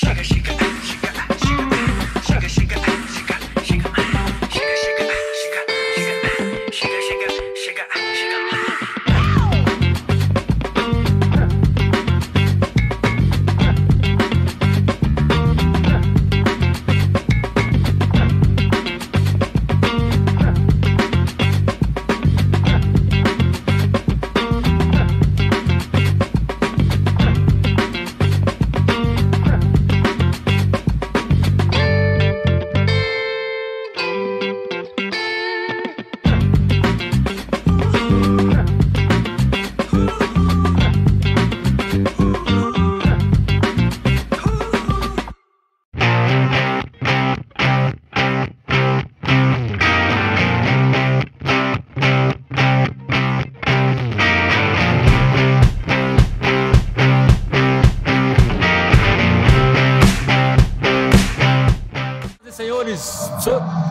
shaka, shaka, shaka.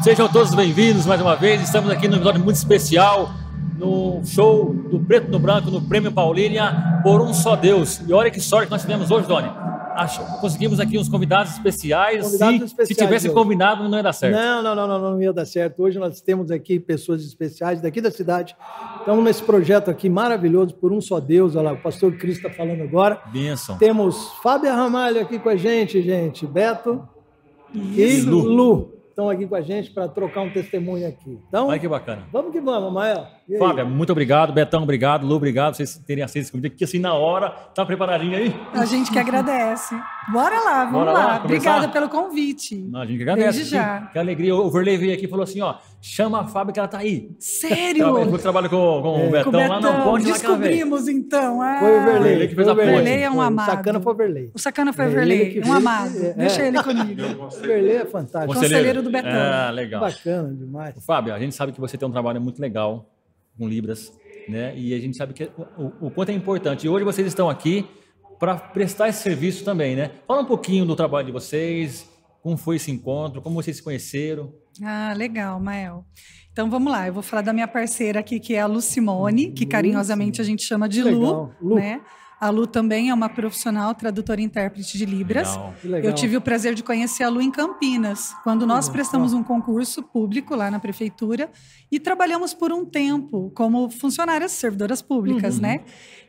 Sejam todos bem-vindos mais uma vez. Estamos aqui num episódio muito especial, no show do Preto no Branco, no Prêmio Paulínia, por um só Deus. E olha que sorte que nós tivemos hoje, Doni. Acho, conseguimos aqui uns convidados especiais. Convidados se, especiais se tivesse hoje. combinado, não ia dar certo. Não, não, não, não, não ia dar certo. Hoje nós temos aqui pessoas especiais daqui da cidade. Estamos nesse projeto aqui maravilhoso, por um só Deus. Olha lá, o pastor Cristo está falando agora. Benção. Temos Fábio Ramalho aqui com a gente, gente. Beto. E Lu. Lu estão aqui com a gente para trocar um testemunho aqui. Então, Olha que bacana. Vamos que vamos, Mael. Fábio, muito obrigado. Betão, obrigado. Lu, obrigado vocês terem aceito esse convite aqui assim na hora. Tá preparadinho aí? A gente que agradece. Bora lá, vamos Bora lá. lá Obrigada pelo convite. Não, a gente que agradece. Desde já. Que, que alegria. O Verley veio aqui e falou assim, ó, chama a Fábio que ela tá aí. Sério? Ele trabalha com, com, é. o Betão, com o Betão lá, não pode Descobrimos então. Ah. Foi o Verley. que fez a ponte. O Verley é um amado. O sacana foi o Verley. O sacana foi o Verley, um amado. É. Deixa ele comigo. O Verley é fantástico. Conselheiro do Betão. Ah, legal. Bacana demais. Fábio, a gente sabe que você tem um trabalho muito legal com Libras né? E a gente sabe que o, o quanto é importante. E hoje vocês estão aqui para prestar esse serviço também, né? Fala um pouquinho do trabalho de vocês, como foi esse encontro, como vocês se conheceram. Ah, legal, Mael. Então vamos lá, eu vou falar da minha parceira aqui, que é a Lu Simone, que carinhosamente a gente chama de Lu, Lu, né? A Lu também é uma profissional tradutora e intérprete de Libras. Legal. Legal. Eu tive o prazer de conhecer a Lu em Campinas, quando nós prestamos um concurso público lá na prefeitura e trabalhamos por um tempo como funcionárias servidoras públicas, uhum. né?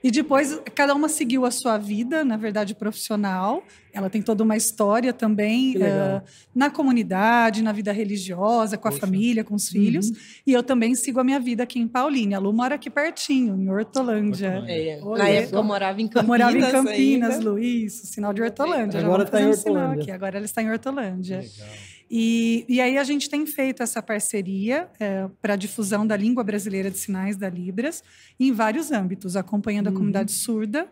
E depois cada uma seguiu a sua vida, na verdade profissional. Ela tem toda uma história também uh, na comunidade, na vida religiosa, com Poxa. a família, com os filhos. Uhum. E eu também sigo a minha vida aqui em Paulínia. A Lu mora aqui pertinho, em Hortolândia. É. Na época eu morava em Campinas. morava em Campinas, ainda. Luiz, sinal de Hortolândia. Agora está em Hortolândia. Aqui. Agora ela está em Hortolândia. Legal. E, e aí a gente tem feito essa parceria é, para a difusão da língua brasileira de sinais da Libras em vários âmbitos, acompanhando uhum. a comunidade surda,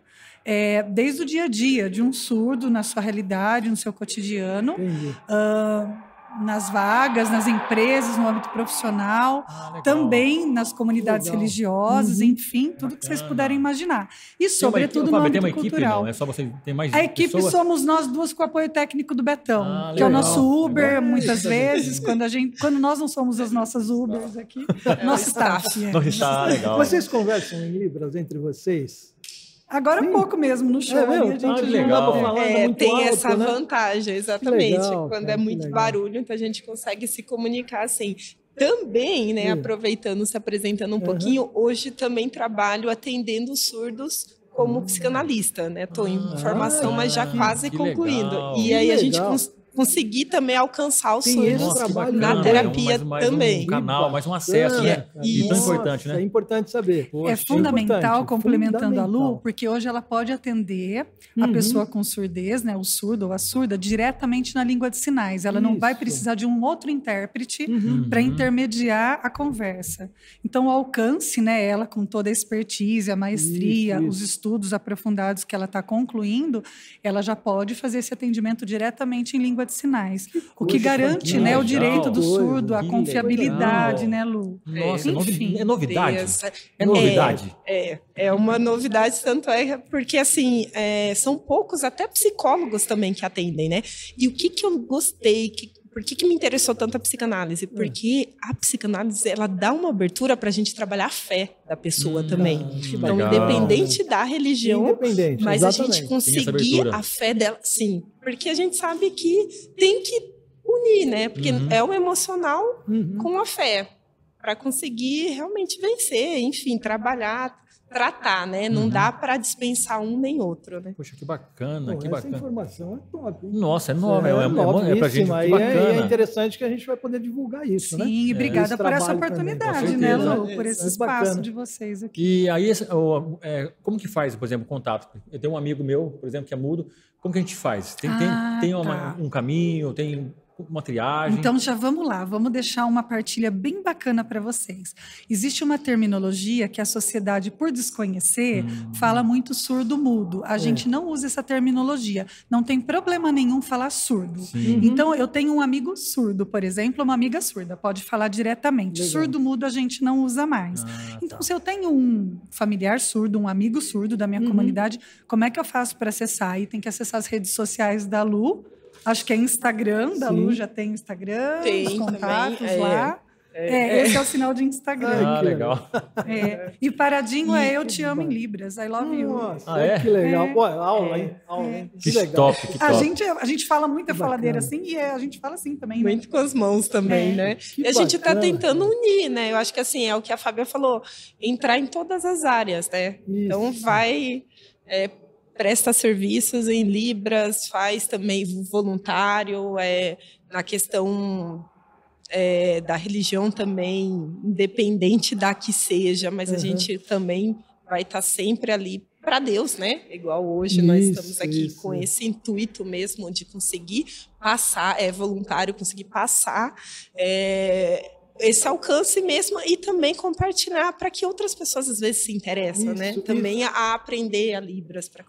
é, desde o dia a dia de um surdo na sua realidade, no seu cotidiano. Uh, nas vagas, nas empresas, no âmbito profissional, ah, também nas comunidades legal. religiosas, uhum. enfim, tudo que vocês puderem imaginar. E, sobretudo, no âmbito tem uma cultural. Equipe, não? É só você, tem mais a equipe pessoas? somos nós duas com o apoio técnico do Betão, ah, que é o nosso Uber, legal. muitas vezes, quando, a gente, quando nós não somos as nossas Ubers aqui, é, nosso staff. É. Nosso staff, legal. Vocês conversam em Libras entre vocês? Agora Sim. pouco mesmo no show. É, a gente ah, legal. não falar é, tem alto, essa né? vantagem, exatamente. Legal, Quando cara, é muito barulho, então a gente consegue se comunicar assim. Também, né, Sim. aproveitando, se apresentando um uhum. pouquinho, hoje também trabalho atendendo surdos como psicanalista, né? Estou em ah, formação, mas já quase concluindo. Legal. E aí a gente conseguir também alcançar os sonhos na terapia mais, mais também. Um canal, mais um acesso, né? E tão importante, né? É importante saber. Poxa, é fundamental, complementando fundamental. a Lu, porque hoje ela pode atender uhum. a pessoa com surdez, né, o surdo ou a surda, diretamente na língua de sinais. Ela Isso. não vai precisar de um outro intérprete uhum. para intermediar a conversa. Então, o alcance, né, ela com toda a expertise, a maestria, Isso. os estudos aprofundados que ela está concluindo, ela já pode fazer esse atendimento diretamente em língua língua de sinais. Que o que garante né, o direito do surdo, a confiabilidade, né, Lu? Nossa, Enfim. é novidade. É novidade. É, é, é uma novidade, tanto é porque, assim, é, são poucos, até psicólogos também que atendem, né? E o que, que eu gostei, que por que, que me interessou tanto a psicanálise? Hum. Porque a psicanálise ela dá uma abertura para a gente trabalhar a fé da pessoa hum, também. Então, legal. independente da religião, independente, mas exatamente. a gente conseguir a fé dela, sim, porque a gente sabe que tem que unir, né? Porque uhum. é o emocional uhum. com a fé para conseguir realmente vencer, enfim, trabalhar tratar, né? Não uhum. dá para dispensar um nem outro, né? Poxa, que bacana, Pô, que essa bacana. informação é top. Hein? Nossa, é nova, é, é, é, é, é pra gente que bacana. É, é interessante que a gente vai poder divulgar isso, Sim, né? Sim, e obrigada por essa oportunidade, né, Lu? Por esse espaço bacana. de vocês aqui. E aí, como que faz, por exemplo, contato? Eu tenho um amigo meu, por exemplo, que é mudo. Como que a gente faz? Tem, ah, tem, tem uma, tá. um caminho, tem uma triagem? Então já vamos lá, vamos deixar uma partilha bem bacana para vocês. Existe uma terminologia que a sociedade, por desconhecer, hum. fala muito surdo-mudo. A é. gente não usa essa terminologia. Não tem problema nenhum falar surdo. Uhum. Então eu tenho um amigo surdo, por exemplo, uma amiga surda, pode falar diretamente. Surdo-mudo a gente não usa mais. Ah, então tá. se eu tenho um familiar surdo, um amigo surdo da minha uhum. comunidade, como é que eu faço para acessar? Aí tem que acessar as redes sociais da Lu Acho que é Instagram, da Lu já tem Instagram, tem, os contatos também, lá. É, é, é, esse é o sinal de Instagram. Ah, legal. É. E paradinho é Eu Te Amo em Libras. I love you. Nossa, ah, é? que legal. É. Pô, aula, hein? Aula, hein? Que, que legal. top, que top. A gente, a gente fala muita faladeira assim e a gente fala assim também. Né? Muito com as mãos também, né? Que e a gente está tentando unir, né? Eu acho que assim, é o que a Fábia falou, entrar em todas as áreas, né? Isso. Então vai presta serviços em Libras, faz também voluntário, é, na questão é, da religião também, independente da que seja, mas uhum. a gente também vai estar tá sempre ali para Deus, né? Igual hoje isso, nós estamos aqui isso. com esse intuito mesmo de conseguir passar, é voluntário, conseguir passar é, esse alcance mesmo e também compartilhar para que outras pessoas às vezes se interessam, né? isso, né? Também isso. a aprender a Libras para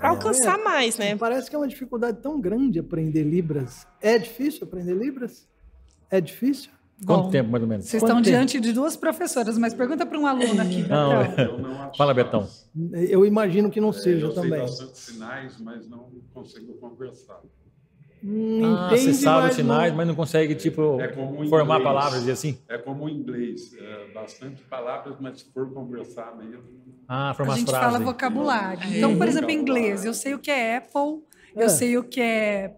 alcançar é, mais, né? Parece que é uma dificuldade tão grande aprender Libras. É difícil aprender Libras? É difícil? Quanto Bom, tempo, mais ou menos? Vocês estão tempo? diante de duas professoras, mas pergunta para um aluno aqui. Não, não Fala, Betão. Eu imagino que não é, seja eu também. Eu sei bastante sinais, mas não consigo conversar. Hum, ah, você sabe os sinais, mas não consegue, tipo, é formar inglês, palavras e assim? É como o inglês. É bastante palavras, mas se for conversar mesmo... Ah, formar A gente frases. fala vocabulário. É. Então, por exemplo, em inglês, eu sei o que é Apple, é. eu sei o que é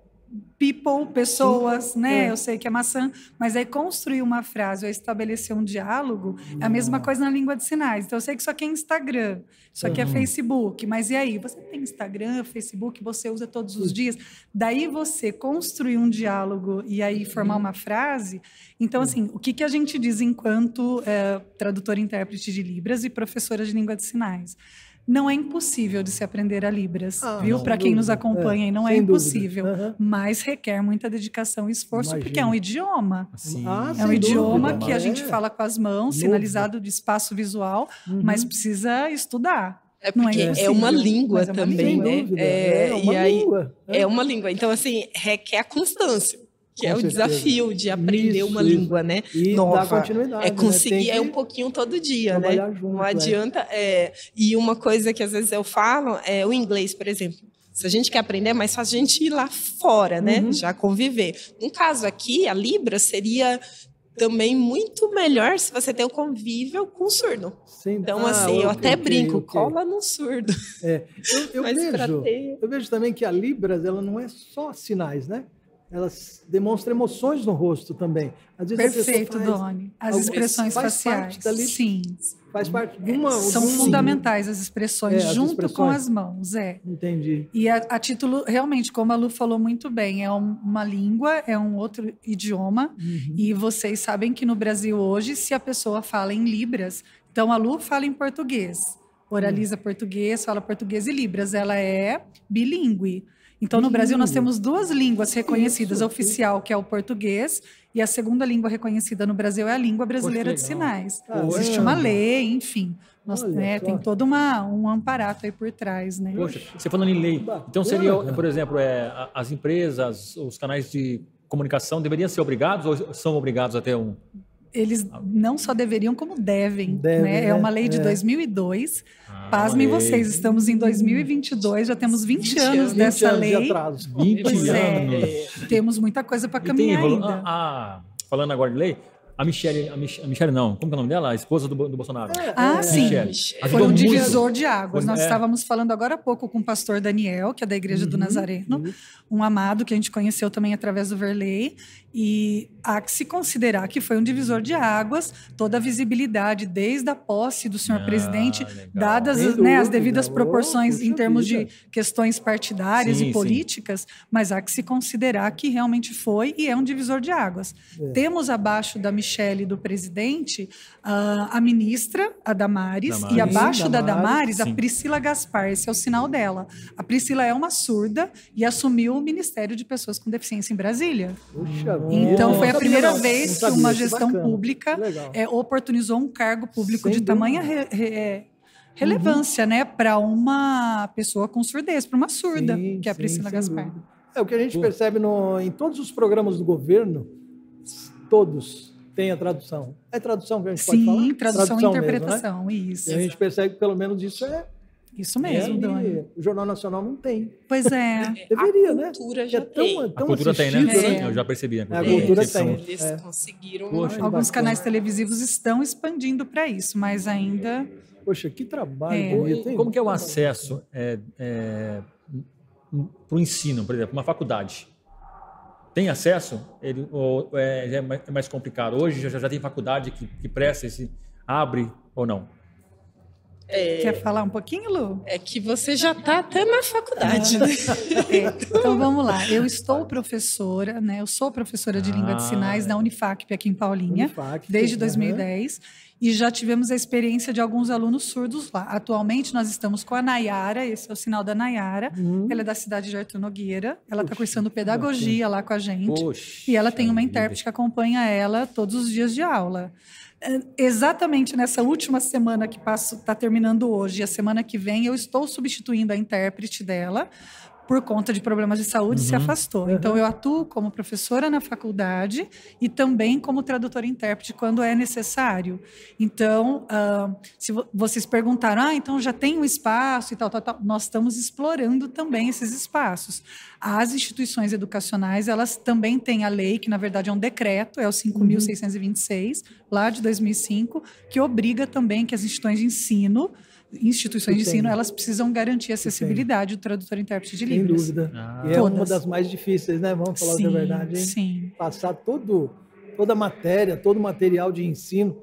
people, pessoas, né? É. Eu sei que é maçã, mas aí construir uma frase ou estabelecer um diálogo é a mesma hum. coisa na língua de sinais. Então eu sei que isso aqui é Instagram, isso aqui é uhum. Facebook, mas e aí? Você tem Instagram, Facebook, você usa todos os dias. Daí você construir um diálogo e aí formar uhum. uma frase. Então, assim, o que, que a gente diz enquanto é, tradutor e intérprete de Libras e professora de língua de sinais? Não é impossível de se aprender a Libras, ah, viu? Para quem nos acompanha, é, não é impossível, uhum. mas requer muita dedicação e esforço, Imagina. porque é um idioma. Ah, é um idioma dúvida, que a gente é. fala com as mãos, sinalizado de espaço visual, uhum. mas precisa estudar. É porque é, é uma língua é uma também, língua. né? É, é, uma e aí, língua. É. é uma língua. Então, assim, requer constância que Com é o desafio de aprender isso, uma isso. língua, né? E nova. continuidade. É né? conseguir, né? é um pouquinho todo dia, né? Junto, Não é. adianta. É. e uma coisa que às vezes eu falo é o inglês, por exemplo. Se a gente quer aprender, é mais fácil a gente ir lá fora, né? Uhum. Já conviver. No caso aqui, a Libra seria também muito melhor se você tem o convívio com o surdo. Sim. Então, ah, assim, eu até brinco, okay. cola no surdo. É. Eu, eu vejo, ter... eu vejo também que a Libras ela não é só sinais, né? Elas demonstram emoções no rosto também. Perfeito, Doni. As expressões faciais. Dali, Sim. Faz parte de uma. São fundamentais as expressões, é, junto expressões. com as mãos, é. Entendi. E a, a, título, realmente, como a Lu falou muito bem, é um, uma língua, é um outro idioma. Uhum. E vocês sabem que no Brasil hoje, se a pessoa fala em Libras, então a Lu fala em português, oraliza uhum. português, fala português e Libras. Ela é bilíngue. Então, no Brasil, nós temos duas línguas reconhecidas, Isso. oficial, que é o português, e a segunda língua reconhecida no Brasil é a língua brasileira de sinais. Existe uma lei, enfim. Nós, né, tem todo uma, um amparato aí por trás, né? Poxa, você falando em lei, então seria, por exemplo, é, as empresas, os canais de comunicação deveriam ser obrigados ou são obrigados a ter um, eles não só deveriam, como devem. Deve, né? É né? Uma lei de é. 2002. Ah, Pasmem vocês, estamos em 2022, já temos 20, 20 anos, anos dessa 20 lei. Anos de 20 pois é, anos. É, temos muita coisa para caminhar ainda. Ah, ah, falando agora de lei, a Michelle, a, Mich a Michelle não, como é o nome dela? A esposa do, do Bolsonaro. É, ah, é. sim. Michelle. Foi um divisor de águas. Nós é. estávamos falando agora há pouco com o pastor Daniel, que é da Igreja uhum, do Nazareno, uhum. um amado que a gente conheceu também através do Verley. E há que se considerar que foi um divisor de águas, toda a visibilidade, desde a posse do senhor ah, presidente, legal. dadas né, as devidas proporções em termos vida. de questões partidárias sim, e políticas, sim. mas há que se considerar que realmente foi e é um divisor de águas. É. Temos abaixo da Michelle do presidente uh, a ministra, a Damares, Damares. e abaixo Damares, da Damares, sim. a Priscila Gaspar. Esse é o sinal dela. A Priscila é uma surda e assumiu o Ministério de Pessoas com Deficiência em Brasília. Puxa então, foi a primeira vez que uma gestão pública é, oportunizou um cargo público Sem de dúvida. tamanha re, re, é, relevância, uhum. né, para uma pessoa com surdez, para uma surda, sim, que é a Priscila sim, Gaspar. É o que a gente percebe no, em todos os programas do governo, todos têm a tradução. É tradução que a gente sim, pode falar? Sim, tradução, e interpretação, mesmo, né? isso. E a gente percebe que pelo menos isso é isso mesmo, é, Dani. O Jornal Nacional não tem. Pois é. Deveria, né? A cultura já é tão, tem. Tão a cultura tem, né? né? Eu já percebi. A cultura, a cultura tem. Eles é. conseguiram. Poxa, Alguns canais televisivos estão expandindo para isso, mas ainda... Poxa, que trabalho é. bonito, hein? Como que é o acesso é, é, para o ensino, por exemplo, uma faculdade? Tem acesso? Ele, ou é, é mais complicado? Hoje já, já tem faculdade que, que presta esse... Abre ou não? É, Quer falar um pouquinho, Lu? É que você já está até na faculdade. Né? É, então vamos lá. Eu estou professora, né? Eu sou professora de ah, língua de sinais na Unifacp aqui em Paulinha, Unifacp, desde 2010. Uhum. E já tivemos a experiência de alguns alunos surdos lá. Atualmente nós estamos com a Nayara, esse é o sinal da Nayara. Uhum. Ela é da cidade de Arthur Nogueira. Ela está cursando pedagogia lá com a gente. Poxa, e ela tem uma intérprete que acompanha ela todos os dias de aula exatamente nessa última semana que está terminando hoje, a semana que vem, eu estou substituindo a intérprete dela, por conta de problemas de saúde, uhum. se afastou. Uhum. Então, eu atuo como professora na faculdade e também como tradutora e intérprete quando é necessário. Então, uh, se vocês perguntaram, ah, então já tem um espaço e tal, tal, tal, nós estamos explorando também esses espaços. As instituições educacionais, elas também têm a lei, que na verdade é um decreto, é o 5.626, uhum. lá de 2005, que obriga também que as instituições de ensino instituições de ensino, elas precisam garantir a acessibilidade do tradutor e intérprete de Libras. Sem dúvida. Ah. E é uma das mais difíceis, né? Vamos falar sim, a verdade, hein? Sim. Passar todo, toda a matéria, todo o material de ensino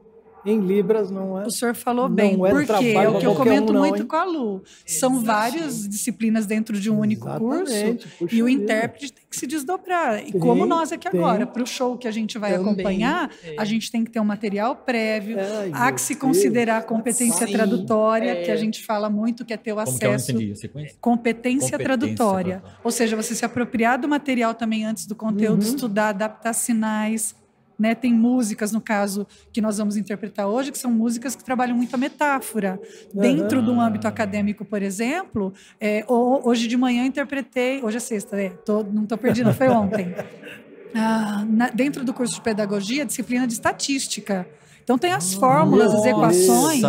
em libras não é. O senhor falou bem, é porque é o que eu comento um, não, muito hein? com a Lu. São várias disciplinas dentro de um único Exatamente. curso e o intérprete tem que se desdobrar. E tem, como nós aqui tem. agora, para o show que a gente vai Também. acompanhar, é. a gente tem que ter um material prévio, é, há que se Deus. considerar a competência Sim. tradutória, é. que a gente fala muito, que é ter o como acesso. Competência, competência tradutória. Ou seja, você se apropriar do material também antes do conteúdo, uhum. estudar, adaptar sinais né? Tem músicas, no caso, que nós vamos interpretar hoje, que são músicas que trabalham muito a metáfora. Uhum. Dentro do âmbito acadêmico, por exemplo, é, hoje de manhã interpretei, hoje é sexta, é, tô, não estou perdida, foi ontem. Ah, na, dentro do curso de pedagogia, disciplina de estatística. Então tem as fórmulas, Nossa, as equações.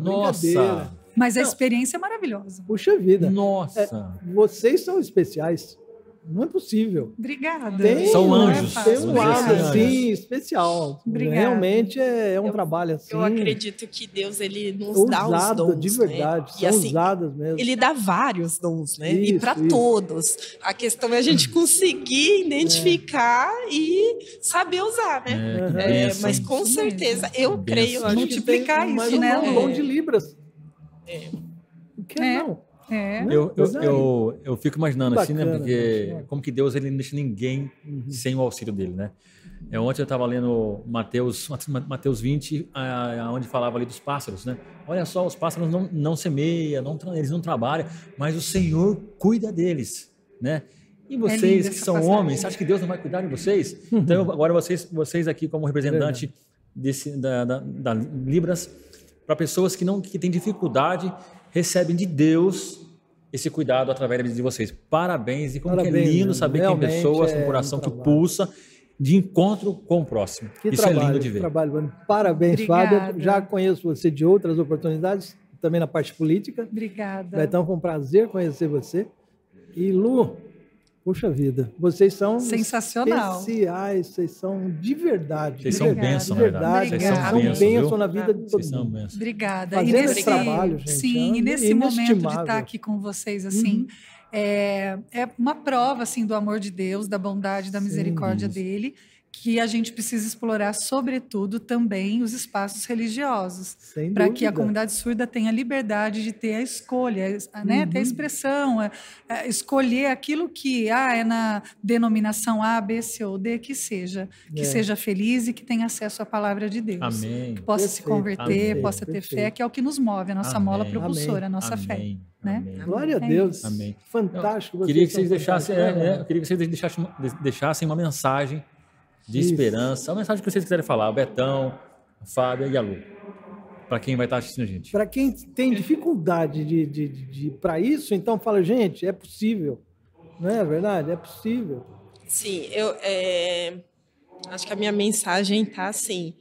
Nossa! Mas a experiência é maravilhosa. Puxa vida. Nossa! É, vocês são especiais. Não é possível. Obrigada. Tem, São anjos. Tem um lado assim especial. Obrigada. Realmente é, é um eu, trabalho assim. Eu acredito que Deus ele nos usado, dá os dons, de verdade, né? são e, assim, usadas mesmo. Ele dá vários dons, né? Isso, e para todos. A questão é a gente conseguir identificar é. e saber usar, né? É, é, mas com certeza, eu creio multiplicar isso, né? Um dom de libras. É. O que é. não? É. Eu, eu, eu, eu, fico imaginando Bacana, assim, né? Porque como que Deus ele não deixa ninguém uhum. sem o auxílio dele, né? É, ontem eu estava lendo Mateus, Mateus 20, onde falava ali dos pássaros, né? Olha só, os pássaros não, não semeiam, não, eles não trabalham, mas o Senhor cuida deles, né? E é vocês é que são passagem. homens, acha que Deus não vai cuidar de vocês? Uhum. Então, agora vocês, vocês aqui como representante desse, da, da, da Libras, para pessoas que não que têm dificuldade recebem de Deus esse cuidado através de vocês. Parabéns e como Parabéns, é lindo saber que tem pessoas com um coração um que pulsa de encontro com o próximo. Que Isso trabalho, é lindo de ver. Trabalho, Parabéns, Obrigada. Fábio. Já conheço você de outras oportunidades, também na parte política. Obrigada. Então, foi um prazer conhecer você. E Lu, Puxa vida, vocês são sensacional. especiais, vocês são de verdade. Vocês são bênção, de verdade. Vocês são bênção na vida de todo mundo. Obrigada. Fazendo e nesse trabalho, gente, sim, e nesse momento de estar aqui com vocês assim, uhum. é, é uma prova assim do amor de Deus, da bondade, da misericórdia sim. dele que a gente precisa explorar, sobretudo, também os espaços religiosos, para que a comunidade surda tenha liberdade de ter a escolha, né? Uhum. ter a expressão, é, é, escolher aquilo que ah, é na denominação A, B, C ou D, que seja, que é. seja feliz e que tenha acesso à palavra de Deus. Amém. Que possa Perfeito. se converter, Amém. possa ter Perfeito. fé, que é o que nos move, a nossa Amém. mola propulsora, a nossa Amém. fé. Né? Glória a é Deus. Amém. Fantástico. queria que vocês deixassem, é, queria que vocês deixassem, deixassem uma mensagem de Isso. esperança. A mensagem que vocês quiserem falar, o Betão, a Fábia e a Lu. Para quem vai estar assistindo a gente. Para quem tem dificuldade de, de, de, de para isso, então fala, gente, é possível. Não é verdade? É possível. Sim, eu é, acho que a minha mensagem está assim,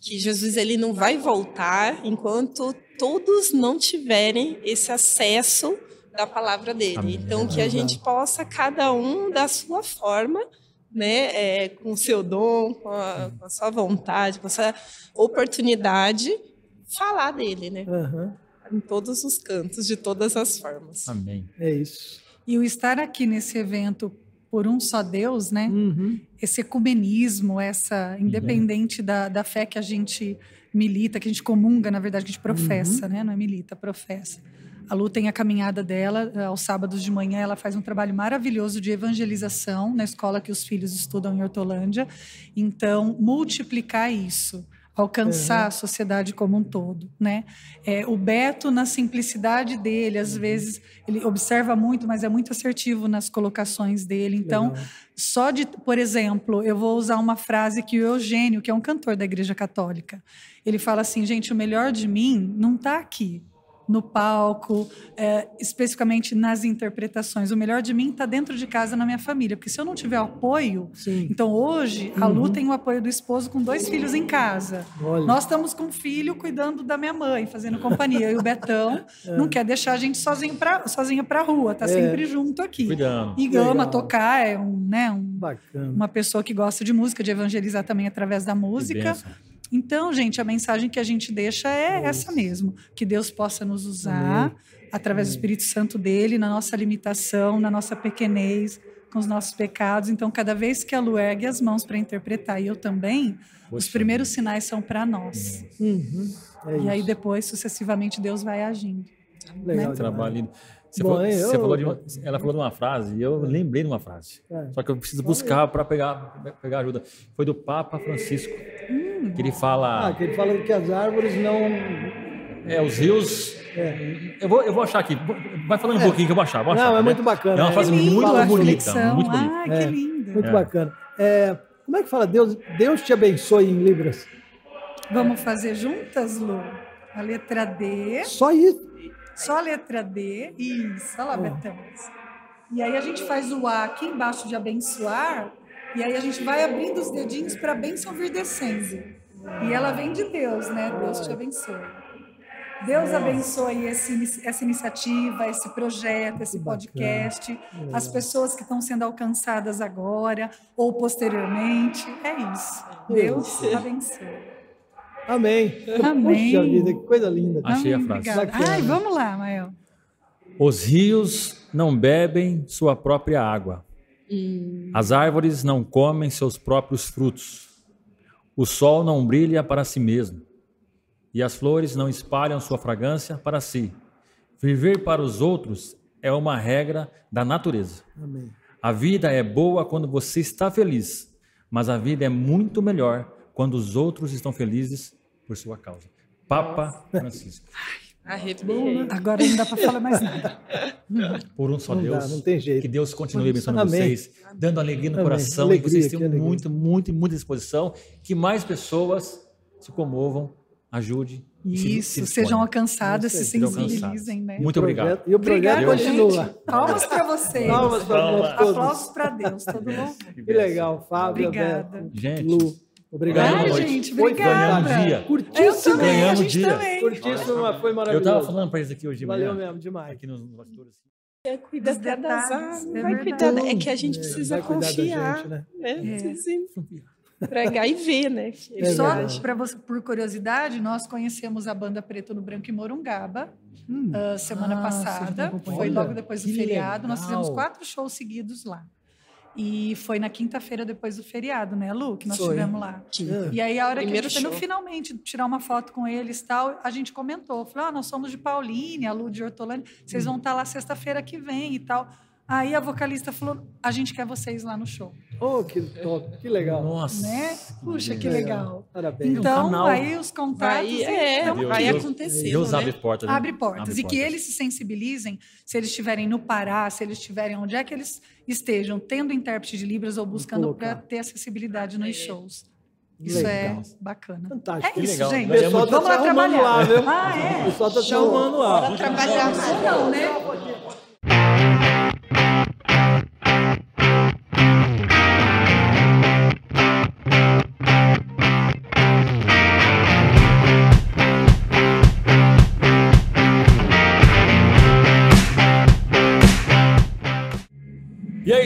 que Jesus ele não vai voltar enquanto todos não tiverem esse acesso da palavra dele. Amém. Então que a gente possa cada um da sua forma né, é, com o seu dom, com a, com a, sua vontade, com a sua oportunidade, falar dele, né? Uhum. Em todos os cantos, de todas as formas. Amém. É isso. E o estar aqui nesse evento por um só Deus, né? Uhum. Esse ecumenismo, essa independente uhum. da, da fé que a gente milita, que a gente comunga, na verdade, que a gente professa, uhum. né? Não é milita, professa a Lu tem a caminhada dela, eh, aos sábados de manhã ela faz um trabalho maravilhoso de evangelização na escola que os filhos estudam em Hortolândia. Então, multiplicar isso, alcançar uhum. a sociedade como um todo, né? É, o Beto na simplicidade dele, às uhum. vezes ele observa muito, mas é muito assertivo nas colocações dele. Então, Legal. só de, por exemplo, eu vou usar uma frase que o Eugênio, que é um cantor da Igreja Católica, ele fala assim, gente, o melhor de mim não está aqui no palco, é, especificamente nas interpretações. O melhor de mim está dentro de casa, na minha família, porque se eu não tiver apoio, Sim. então hoje a Lu uhum. tem o apoio do esposo com dois filhos em casa. Olha. Nós estamos com um filho cuidando da minha mãe, fazendo companhia. e o Betão é. não quer deixar a gente sozinho pra, sozinha para a rua, tá é. sempre junto aqui. Cuidando. E ama tocar, é um, né, um, uma pessoa que gosta de música, de evangelizar também através da música. Então, gente, a mensagem que a gente deixa é essa mesmo: que Deus possa nos usar Amém. através do Espírito Santo dele, na nossa limitação, na nossa pequenez, com os nossos pecados. Então, cada vez que a Lu ergue as mãos para interpretar, e eu também, Poxa. os primeiros sinais são para nós. Uhum. É e aí, depois, sucessivamente, Deus vai agindo. Legal, né? Trabalho você, Bom, falou, eu... você falou de uma, ela falou de uma frase e eu lembrei de uma frase. É. Só que eu preciso buscar para pegar, pegar ajuda. Foi do Papa Francisco. Hum. Que ele fala. Ah, que ele fala que as árvores não. É, os rios. É. Eu, vou, eu vou achar aqui. Vai falando um é. pouquinho que eu vou achar. Vou achar não, é né? muito bacana. É uma frase muito, bonita, muito bonita. Ah, que lindo. Muito bacana. como é que fala? Deus, Deus te abençoe em Libras. Vamos fazer juntas, Lu? A letra D. Só isso. Só a letra D. Isso, olha lá, oh. Betão. E aí a gente faz o A aqui embaixo de abençoar. E aí a gente vai abrindo os dedinhos para a bênção vir descendo. E ela vem de Deus, né? Deus te abençoe. Deus abençoe esse, essa iniciativa, esse projeto, esse podcast, as pessoas que estão sendo alcançadas agora ou posteriormente. É isso. Deus abençoe. Amém. Amém. Puxa vida, que coisa linda. Achei a frase. Ai, vamos lá, Mael. Os rios não bebem sua própria água. Hum. As árvores não comem seus próprios frutos. O sol não brilha para si mesmo. E as flores não espalham sua fragrância para si. Viver para os outros é uma regra da natureza. Amém. A vida é boa quando você está feliz, mas a vida é muito melhor quando os outros estão felizes por sua causa. Papa Francisco. Arrepiei. Agora não dá para falar mais nada. Por um só não Deus. Dá, não tem jeito. Que Deus continue abençoando Amém. vocês, dando alegria no Amém. coração. Alegria, e vocês tenham muito, muito, muita disposição. Que mais pessoas se comovam ajude. Isso, se, se sejam alcançadas, se sensibilizem, né? Muito obrigado. E o projeto continua. Palmas para vocês. Palmas para todos. Aplausos para Deus, todo mundo. Que legal, Fábio, Obrigada. Gente. Lu. Obrigado. Ai, gente, obrigada. Ganhamos dia. Curtíssimo. também, Ganhamos a gente dia. também. Curtíssimo, foi Eu maravilhoso. tava falando para eles aqui hoje Valeu manhã, mesmo, demais. aqui nos bastidores. Cuida Dos até das águas, é vai cuidar. É que a gente É, precisa vai cuidar da confiar, gente, né? né? É. Precisa e ver, né? É Só para você, por curiosidade, nós conhecemos a banda Preto no Branco em Morungaba ah, semana Ah, passada. Foi logo depois do feriado. Nós legal. fizemos quatro shows seguidos lá. E foi na quinta-feira depois do feriado, né, Lu? Que nós Foi. estivemos lá. É. E aí, a hora Primeiro que a gente foi finalmente tirar uma foto com eles e tal, a gente comentou. Falou, ah, nós somos de Paulínia, a Lu de Hortolândia, vocês vão estar lá sexta-feira que vem e tal. Aí a vocalista falou, a gente quer vocês lá no show, Oh, que top, que legal. Nossa. né? Puxa, que legal. Parabéns. Então, canal. aí os contatos... Vai, é, então, vai Deus- acontecer. Deus né? abre portas. né? abre portas. Abre e que eles se sensibilizem, se eles estiverem no Pará, se eles estiverem onde é que eles estejam, tendo intérprete de Libras ou buscando para ter acessibilidade nos shows. Isso Legal. é bacana. Fantástico. É isso, legal. gente. O pessoal tá Vamos lá trabalhar. lá, viu? Ah, é? O pessoal tá Show. arrumando lá. Bora trabalhar. Não, né?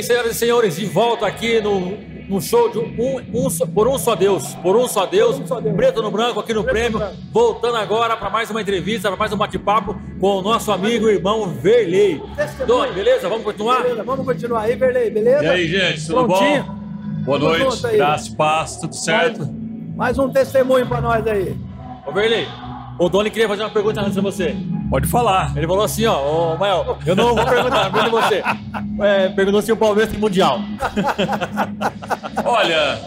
Senhoras e senhores, de volta aqui no, no show de um, um só- Por Um Só Deus. Por Um Só Deus. um só Deus. Preto no branco aqui no Preto prêmio. branco. Voltando agora para mais uma entrevista, para mais um bate-papo com o nosso amigo e irmão Verley. Testemunho. Doni, beleza? Vamos continuar? Beleza, vamos continuar aí, Verlei, beleza? E aí, gente, tudo Prontinho? bom? Boa Tamo noite, junto aí. graça e paz, tudo certo? Mais um testemunho pra nós aí. Ô, Verley, o Doni queria fazer uma pergunta antes de você. Pode falar. Ele falou assim, ó, ô Mael, eu não vou perguntar, pergunta você. É, perguntou se o Palmeiras tem mundial. Olha,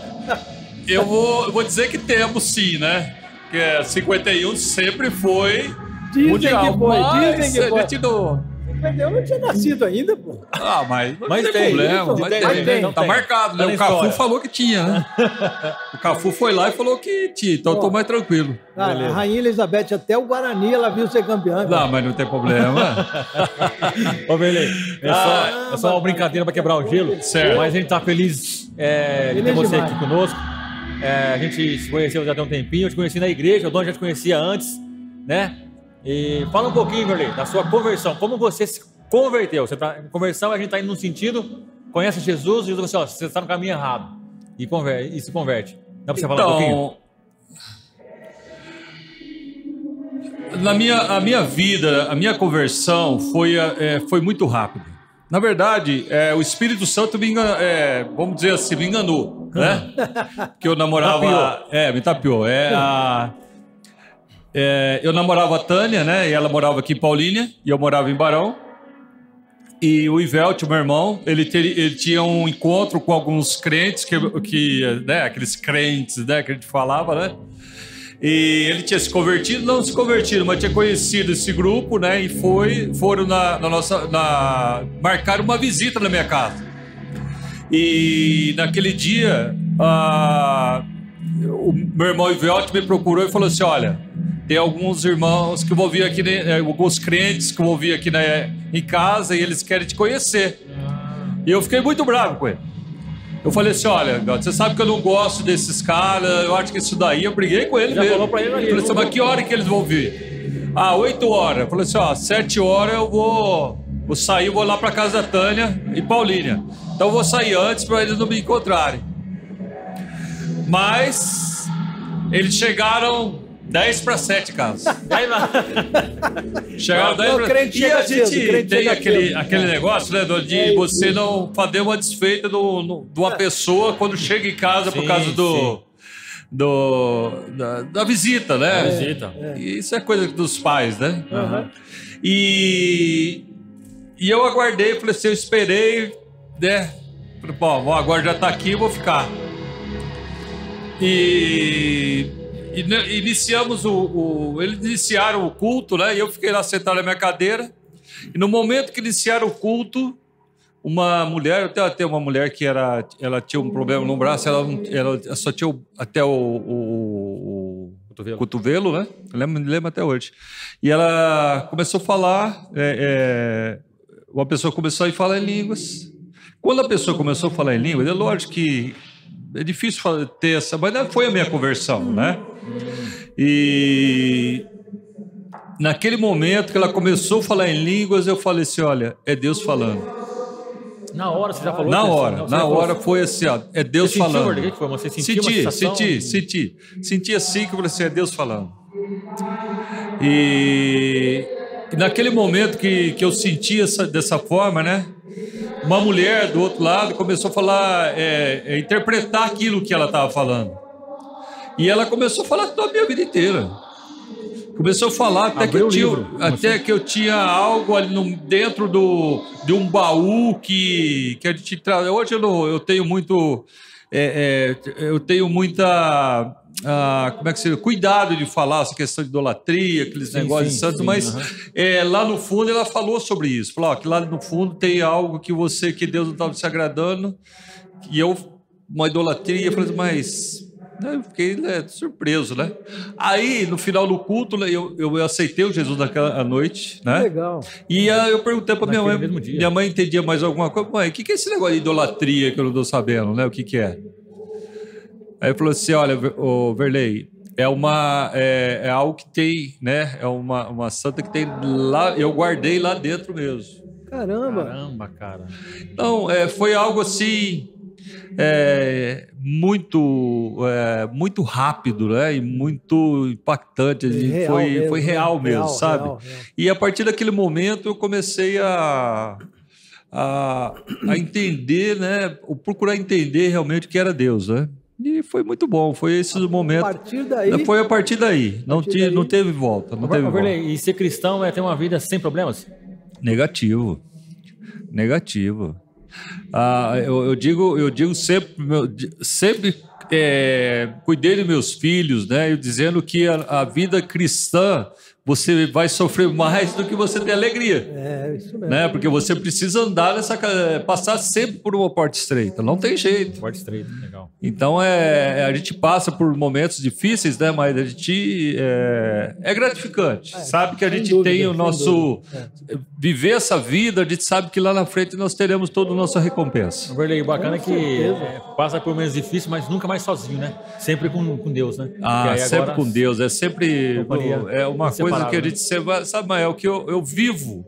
eu vou, eu vou dizer que temos sim, né? Que é 51 sempre foi Dizem mundial. que foi, dizem que foi. Não... Eu não tinha nascido ainda, pô. Ah, mas não Mas tem, tem, problema. mas tem, tem, tem, tá tem. marcado, né? O Cafu história. falou que tinha, né? o Cafu foi lá e falou que tinha, então eu tô mais tranquilo. Ah, a Rainha Elizabeth, até o Guarani, ela viu ser campeã. cara. Não, mas não tem problema. Ô, Verley, é só, é só uma brincadeira para quebrar o gelo. Certo. Mas a gente tá feliz é, de ter você demais. aqui conosco. É, a gente se conheceu já tem um tempinho, eu te conheci na igreja, o Dom já te conhecia antes, né? E fala um pouquinho, Verley, da sua conversão. Como você se converteu? Você tá, conversão, a gente tá indo num sentido, conhece Jesus e Jesus assim, ó, você está no caminho errado. E, conver, e se converte. Dá pra você falar um pouquinho? Então, na minha, a minha vida, a minha conversão foi, é, foi muito rápida. Na verdade, é, o Espírito Santo me enganou, é, vamos dizer assim, me enganou, né? Que eu namorava, Tapeou. é, me tapeou. É, a, é, eu namorava a Tânia, né? E ela morava aqui em Paulínia e eu morava em Barão. E o Ivelto, meu irmão, ele, ter- ele tinha um encontro com alguns crentes, que, que né, aqueles crentes né, que a gente falava, né? E ele tinha se convertido, não se convertido, mas tinha conhecido esse grupo, né? E foi, foram na, na nossa. Na, marcaram uma visita na minha casa. E naquele dia, ah, o meu irmão Ivelto me procurou e falou assim: olha, tem alguns irmãos que vão vir aqui, eh, alguns crentes que vão vir aqui né, em casa e eles querem te conhecer. E eu fiquei muito bravo com ele. Eu falei assim: olha, Gato, você sabe que eu não gosto desses caras, eu acho que isso daí, eu briguei com ele Já mesmo. falou pra ele Eu falei assim, mas que hora que eles vão vir? Ah, 8 horas. Eu falei assim: ó, 7 horas eu vou, vou sair, vou lá pra casa da Tânia e Paulínia. Então eu vou sair antes para eles não me encontrarem. Mas eles chegaram 10 para 7 casos. Aí, lá. Chegaram Não, 10 o pra... crente E chega a gente tem aquele, aquele negócio, né, Dô, de É você não fazer uma desfeita do, no- de uma pessoa quando chega em casa por Sim, causa do, sim. do da, da visita, né? Visita. E Isso é coisa dos pais, né? Aham. E, e eu aguardei, falei assim, eu esperei, né? Falei, bom, agora já tá aqui, eu vou ficar. E, iniciamos o, o- Eles iniciaram o culto, né? E eu fiquei lá sentado na minha cadeira. E no momento que iniciaram o culto, uma mulher, até, até uma mulher que era, ela tinha um problema no braço, ela, ela só tinha o- até o, o, o- cotovelo, cotovelo né? Eu lembro, lembro até hoje. E ela começou a falar, é, é, uma pessoa começou a falar em línguas. Quando a pessoa começou a falar em línguas, é lógico que é difícil ter essa, mas foi a minha conversão, né? E naquele momento que ela começou a falar em línguas, eu falei assim: olha, é Deus falando. Na hora você já falou? Na hora, não, na hora foi assim, ó, é Deus você falando. Sentiu, que foi? Você sentiu senti, uma senti, senti, senti assim que eu falei assim, é Deus falando. E, e naquele momento que, que eu senti essa, dessa forma, né? Uma mulher do outro lado começou a falar, é, é, interpretar aquilo que ela estava falando. E ela começou a falar toda a minha vida inteira. Começou a falar até, que eu, tinha, até que eu tinha algo ali no, dentro do, de um baú que, que a gente traz. Hoje eu, não, eu tenho muito. É, é, eu tenho muita. Ah, como é que se cuidado de falar essa questão de idolatria, aqueles sim, negócios sim, santos, sim, mas uhum. é, lá no fundo ela falou sobre isso. Falou ó, que lá no fundo tem algo que você, que Deus não estava se agradando, e eu, uma idolatria, eu falei, mas eu fiquei né, surpreso, né? Aí, no final do culto, né, eu, eu aceitei o Jesus naquela noite, né? Legal. E uh, eu perguntei para minha mãe, minha mãe entendia mais alguma coisa. Mãe, o que, que é esse negócio de idolatria que eu não estou sabendo, né? O que, que é? Aí falou assim, olha, o Verley, é uma é, é, algo que tem, né? É uma, uma santa que tem lá, eu guardei lá dentro mesmo. Caramba. Caramba, cara. Então, é, foi algo assim é, muito, é, muito rápido né? e muito impactante. Real foi, mesmo, foi real né? mesmo, real, sabe? Real, e a partir daquele momento eu comecei a, a, a entender, né? procurar entender realmente o que era Deus. Né? E foi muito bom, foi esse o momento. A partir daí. Foi a partir daí. Não, partir daí. não teve volta. Não teve volta. E ser cristão é ter uma vida sem problemas? Negativo. Negativo. Ah, eu, eu, digo, eu digo sempre, sempre é, cuidei dos meus filhos, né? Eu dizendo que a, a vida cristã você vai sofrer mais do que você tem alegria. É, isso mesmo. Né? Porque você precisa andar nessa. passar sempre por uma porta estreita. Não tem jeito. Porta estreita, legal. Então é, a gente passa por momentos difíceis, né? Mas a gente é, é gratificante. É, sabe que a gente dúvida, tem o nosso. É. Viver essa vida, a gente sabe que lá na frente nós teremos toda a nossa recompensa. Verlei, bacana é que é, passa por momentos difíceis, mas nunca mais sozinho, né? Sempre com, com Deus, né? Ah, sempre com Deus. É sempre. É uma coisa coisa que a gente sabe, Mael, que eu, eu vivo,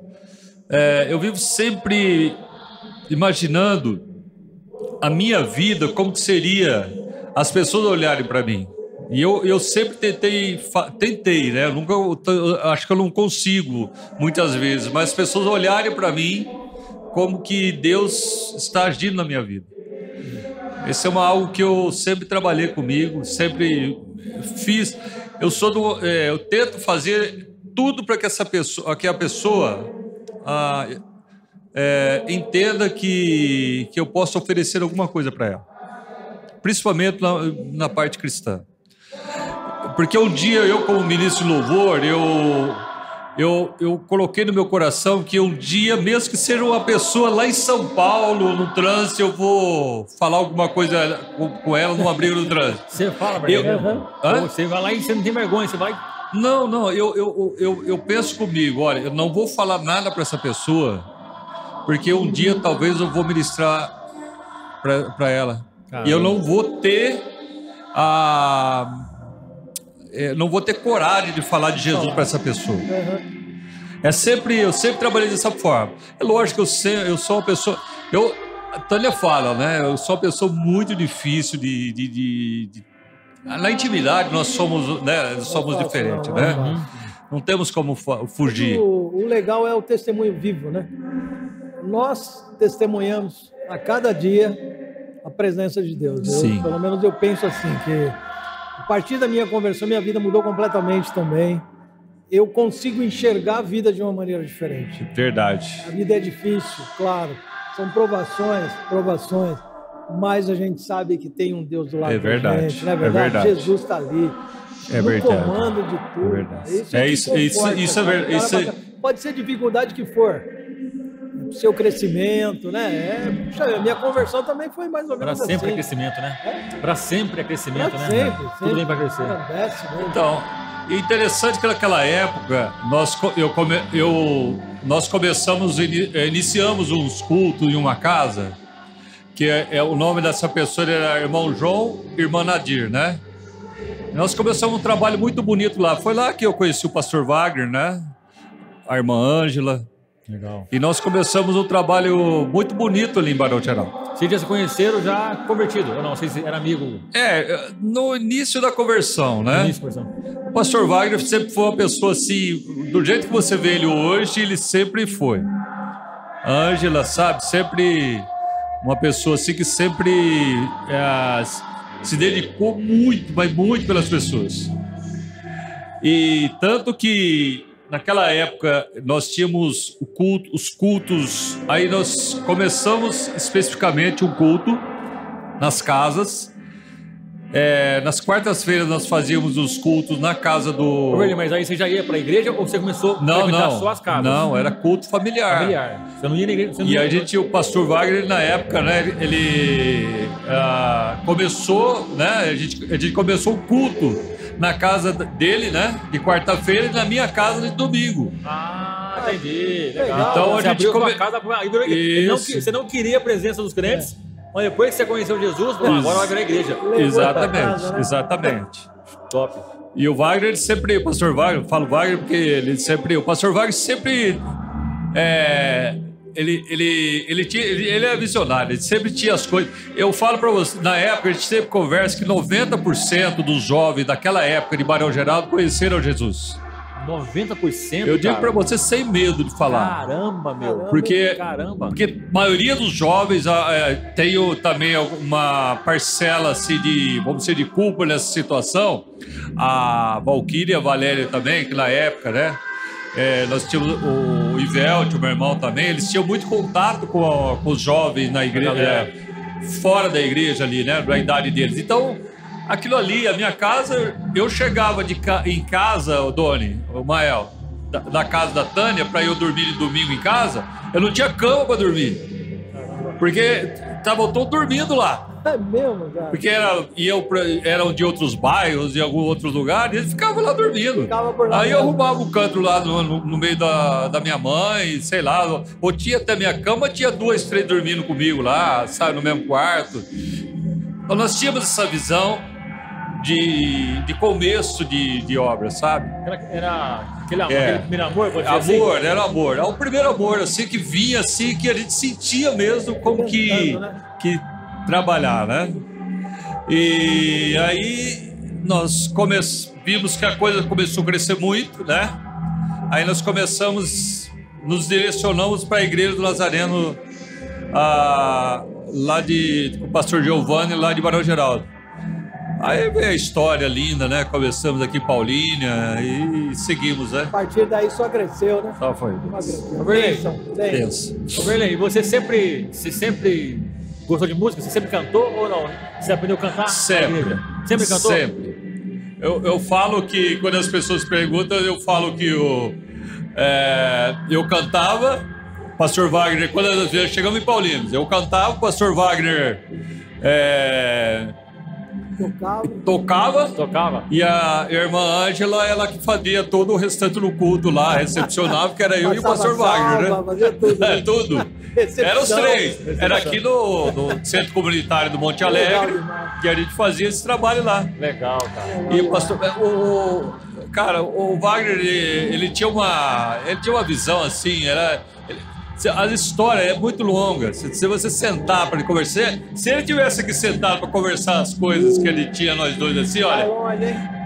é, eu vivo sempre imaginando a minha vida, como que seria as pessoas olharem para mim. E eu, eu sempre tentei, tentei, né? Eu nunca, eu acho que eu não consigo muitas vezes, mas as pessoas olharem para mim como que Deus está agindo na minha vida. Esse é uma, algo que eu sempre trabalhei comigo, sempre fiz. Eu sou do, é, eu tento fazer tudo para que essa pessoa, que a pessoa é, entenda que, que eu posso oferecer alguma coisa para ela, principalmente na, na parte cristã. Porque um dia eu, como ministro de louvor, eu, eu, eu coloquei no meu coração que um dia, mesmo que seja uma pessoa lá em São Paulo, no trânsito, eu vou falar alguma coisa com, com ela numa briga no trânsito. Você fala, eu, Você vai lá e você não tem vergonha, você vai não, não, eu, eu, eu, eu penso comigo, olha, eu não vou falar nada para essa pessoa, porque um dia talvez eu vou ministrar para ela. Caramba. E eu não vou ter a. É, não vou ter coragem de falar de Jesus para essa pessoa. É sempre, eu sempre trabalhei dessa forma. É lógico que eu, eu sou uma pessoa. Eu, a Tânia fala, né? Eu sou uma pessoa muito difícil de, de, de, de na intimidade nós somos, né, somos diferentes, né? Não temos como fugir. O, o, legal é o testemunho vivo, né? Nós testemunhamos a cada dia a presença de Deus. Eu. Pelo menos eu penso assim que a partir da minha conversão minha vida mudou completamente também. Eu consigo enxergar a vida de uma maneira diferente. Verdade. A vida é difícil, claro. São provações, provações mais a gente sabe que tem um Deus do lado é verdade, gente, não é verdade? É verdade. Jesus está ali. É verdade. comando de tudo. É verdade. Isso é, isso, isso, isso é verdade. Pode ser dificuldade que for. Seu crescimento, né? É, puxa, a minha conversão também foi mais ou menos Para sempre assim. é crescimento, né? É? Para sempre é crescimento, pra né? Sempre, sempre. Tudo bem para crescer. Então, interessante que naquela época nós, eu, come, eu, nós começamos, iniciamos uns cultos em uma casa, que é, é o nome dessa pessoa era irmão João, irmã Nadir, né? Nós começamos um trabalho muito bonito lá. Foi lá que eu conheci o pastor Wagner, né? A irmã Ângela. Legal. E nós começamos um trabalho muito bonito ali em Barão Geral. Vocês já se conheceram já convertido, ou não? Vocês eram amigos? É, no início da conversão, né? Início da conversão. O pastor Wagner sempre foi uma pessoa assim, do jeito que você vê ele hoje, ele sempre foi. Ângela, sabe, sempre uma pessoa assim que sempre é, se dedicou muito, mas muito pelas pessoas. E tanto que naquela época nós tínhamos culto, os cultos, aí nós começamos especificamente um culto nas casas. É, nas quartas-feiras nós fazíamos os cultos na casa do. Mas aí você já ia para a igreja ou você começou a não, frequentar não, suas casas? Não, era culto familiar. Familiar. Você não ia na igreja. Não e a gente, o pastor Wagner, na época, né, ele uh, começou, né, a gente, a gente começou o culto na casa dele, né, de quarta-feira e na minha casa de domingo. Ah, entendi. Legal. Então você a gente abriu come... casa pra... não, você não queria a presença dos crentes? É. Mas depois que você conheceu Jesus, bom, agora vai virar igreja. Exatamente, casa, né? exatamente. Top. E o Wagner, ele sempre, o pastor Wagner, eu falo Wagner porque ele sempre, o pastor Wagner sempre, é, ele, ele, ele, tinha, ele, ele é visionário, ele sempre tinha as coisas. Eu falo para você, na época, a gente sempre conversa que 90% dos jovens daquela época de Barão Geraldo conheceram Jesus. 90%? Eu digo para você sem medo de falar. Caramba, meu. Porque, Caramba. porque a maioria dos jovens é, tem também uma parcela assim, de, vamos dizer, de culpa nessa situação. A Valquíria, a Valéria também, que na época, né? É, nós tínhamos o Ivel, o meu irmão também, eles tinham muito contato com, com os jovens na igreja, é, fora da igreja ali, né? Da idade deles. Então, aquilo ali, a minha casa, eu chegava de ca... em casa, o Doni, o Mael, da, da casa da Tânia, para eu dormir de domingo em casa, eu não tinha cama para dormir. Porque estavam todos dormindo lá. É mesmo, cara? Porque era, iam pra, eram de outros bairros, de algum outro lugar, e eles ficavam lá dormindo. Ficava por lá Aí eu arrumava um canto lá no, no, no, meio da, da minha mãe, sei lá. Ou tinha até minha cama, tinha duas, três dormindo comigo lá, sabe, no mesmo quarto. Então nós tínhamos essa visão de, de começo de, de obra, sabe? Era, era aquele, amor, é. aquele primeiro amor, pode amor, assim? era amor. É o primeiro amor, assim, que vinha assim, que a gente sentia mesmo como que, que trabalhar, né? E aí nós come... vimos que a coisa começou a crescer muito, né? Aí nós começamos, nos direcionamos para a igreja do Nazareno, a, lá de, com o pastor Giovanni, lá de Barão Geraldo. Aí veio a história linda, né? Começamos aqui em Paulínia e seguimos, né? A partir daí só cresceu, né? Só foi. E você sempre, você sempre gostou de música? Você sempre cantou ou não? Você aprendeu a cantar? Sempre. Sempre cantou? Sempre. Eu, eu falo que, quando as pessoas perguntam, eu falo que eu, é, eu cantava, Pastor Wagner, quando nós chegamos em Paulinos, eu cantava, Pastor Wagner é, Tocava. Tocava. Tocava. E a irmã Ângela, ela que fazia todo o restante do culto lá, recepcionava, que era eu e o pastor Wagner, né? Fazia tudo. Né? É, tudo. Era os três. Recepção. Era aqui no, no, Centro Comunitário do Monte Alegre que a gente fazia esse trabalho lá. Legal, cara. E o pastor. O, cara, o Wagner, ele, ele, tinha uma. Ele tinha uma visão assim, era. Ele, a história é muito longa. Se, se você sentar para conversar, se ele tivesse que sentar para conversar as coisas que ele tinha, nós dois assim, olha.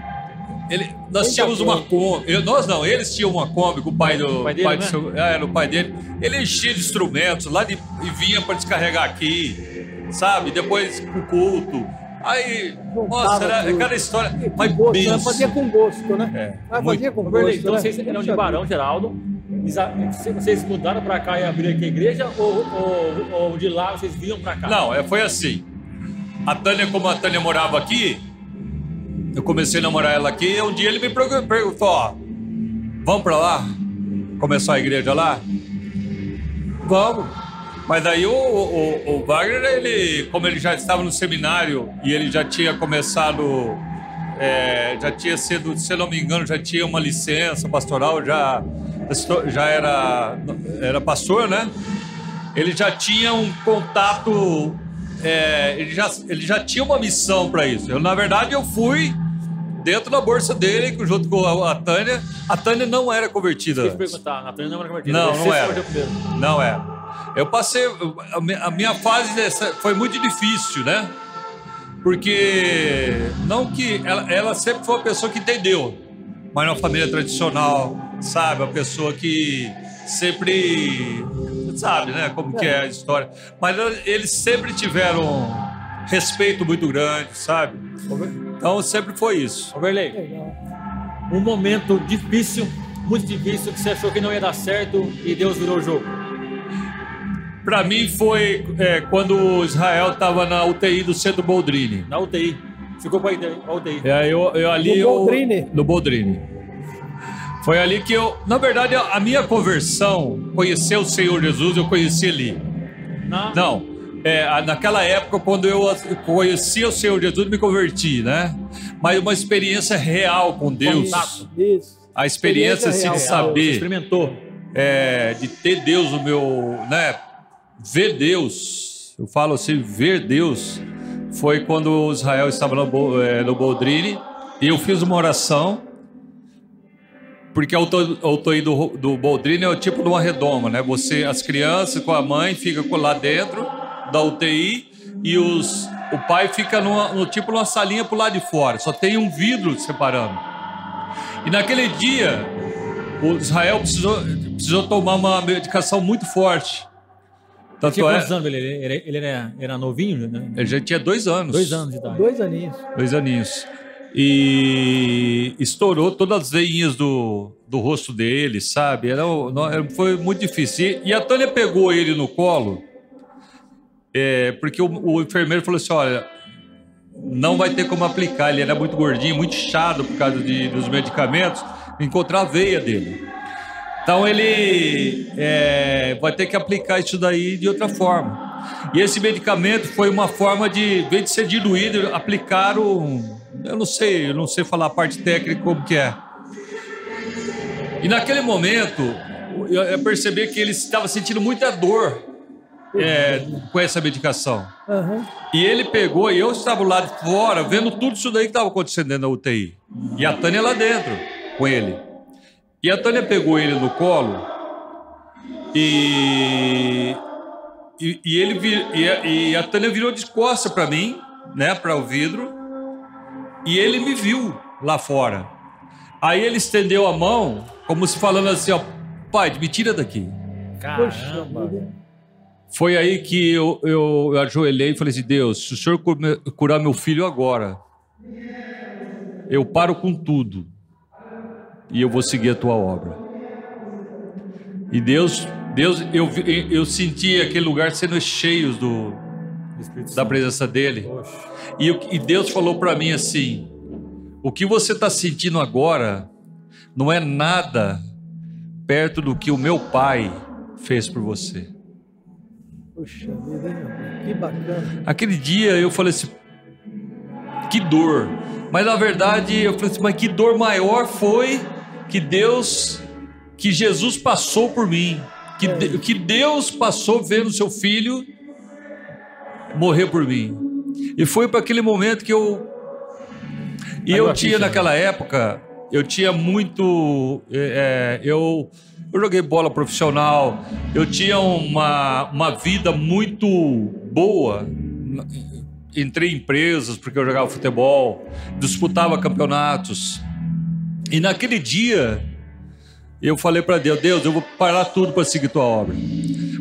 Ele, nós tínhamos uma Kombi. Nós não, eles tinham uma Kombi com o pai do. O pai dele, pai né? do seu, é, era o pai dele. Ele enchia de instrumentos lá de, e vinha para descarregar aqui, sabe? Depois com culto. Aí, nossa, era tudo. cada história. Mas gosto, ela fazia com gosto, né? É, Ela fazia com gosto. então né? vocês eram de Barão, Geraldo. Vocês mudaram para cá e abriram aqui a igreja ou, ou, ou de lá vocês vinham para cá? Não, é, foi assim. A Tânia, como a Tânia morava aqui, eu comecei a namorar ela aqui, e um dia ele me perguntou, ó, vamos para lá? Começar a igreja lá? Vamos. Mas daí o, o, o, Wagner, ele, como ele já estava no seminário e ele já tinha começado, é, já tinha sido, se não me engano, já tinha uma licença pastoral, já, já era, era pastor, né? Ele já tinha um contato, é, ele, já, ele já tinha uma missão para isso. Eu, na verdade, eu fui dentro da bolsa dele, junto com a, a Tânia. A Tânia não era convertida. Deixa eu perguntar, a Tânia não era convertida. Não, não era. Não era. Eu passei. A minha fase dessa foi muito difícil, né? Porque. Não que. Ela, ela sempre foi uma pessoa que entendeu. Mas uma família tradicional, sabe? Uma pessoa que sempre. Sabe, né? Como que é a história. Mas eles sempre tiveram respeito muito grande, sabe? Então sempre foi isso. Overley, um momento difícil, muito difícil, que você achou que não ia dar certo e Deus virou o jogo para mim foi é, quando Israel estava na UTI do Centro Boldrini. Na UTI. Ficou para a UTI. É, eu, eu ali. No Boldrini. no Boldrini. Foi ali que eu. Na verdade, a minha conversão, conhecer o Senhor Jesus, eu conheci ali. Não. Não. É, naquela época, quando eu conheci o Senhor Jesus, me converti, né? Mas uma experiência real com Deus. Isso. A experiência, experiência assim, de saber. Experimentou. É, de ter Deus no meu, né, ver Deus, eu falo assim, ver Deus, foi quando Israel estava no, é, no Boldrini e eu fiz uma oração, porque a UTI do, do Boldrini é o tipo de uma redoma, né? Você, as crianças com a mãe ficam lá dentro da UTI e os, o pai fica numa, no tipo numa salinha pro lado de fora, só tem um vidro separando. E naquele dia, o Israel precisou, precisou tomar uma medicação muito forte. Tanto tinha quantos é... anos ele? Ele, ele era, era novinho? Né? Ele já tinha dois anos. Dois anos de idade. Dois aninhos. Dois aninhos. E estourou todas as veinhas do, do rosto dele, sabe? Era, foi muito difícil. E, a Tânia pegou ele no colo, é, porque o, o enfermeiro falou assim: olha, não vai ter como aplicar. Ele era muito gordinho, muito chato por causa de, dos medicamentos. Encontrar a veia dele. Então ele é, vai ter que aplicar isso daí de outra forma. E esse medicamento foi uma forma de, em vez de ser diluído, aplicar um. Eu não sei, eu não sei falar a parte técnica como que é. E naquele momento, eu percebi que ele estava sentindo muita dor é, com essa medicação. Uhum. E ele pegou, e eu estava lá de fora, vendo tudo isso daí que estava acontecendo na UTI. E a Tânia lá dentro, com ele. E a Tânia pegou ele no colo e, e, e ele e a, e a Tânia virou de costas para mim, né, para o vidro, e ele me viu lá fora. Aí ele estendeu a mão, como se falando assim, ó, pai, me tira daqui. Caramba. Foi aí que eu, eu, eu ajoelhei e falei assim, Deus, se o Senhor curar meu filho agora, eu paro com tudo e eu vou seguir a tua obra. E Deus, Deus, eu, eu senti aquele lugar sendo cheio do, da presença dele. E, e Deus falou para mim assim: o que você está sentindo agora não é nada perto do que o meu pai fez por você. Poxa vida, que bacana. Aquele dia eu falei assim, que dor. Mas na verdade eu falei assim, mas que dor maior foi que Deus, que Jesus passou por mim, que, de, que Deus passou vendo seu filho morrer por mim. E foi para aquele momento que eu. E eu tinha naquela época, eu tinha muito. É, é, eu, eu joguei bola profissional, eu tinha uma, uma vida muito boa. Entrei em empresas porque eu jogava futebol, disputava campeonatos. E naquele dia, eu falei para Deus: Deus, eu vou parar tudo para seguir tua obra.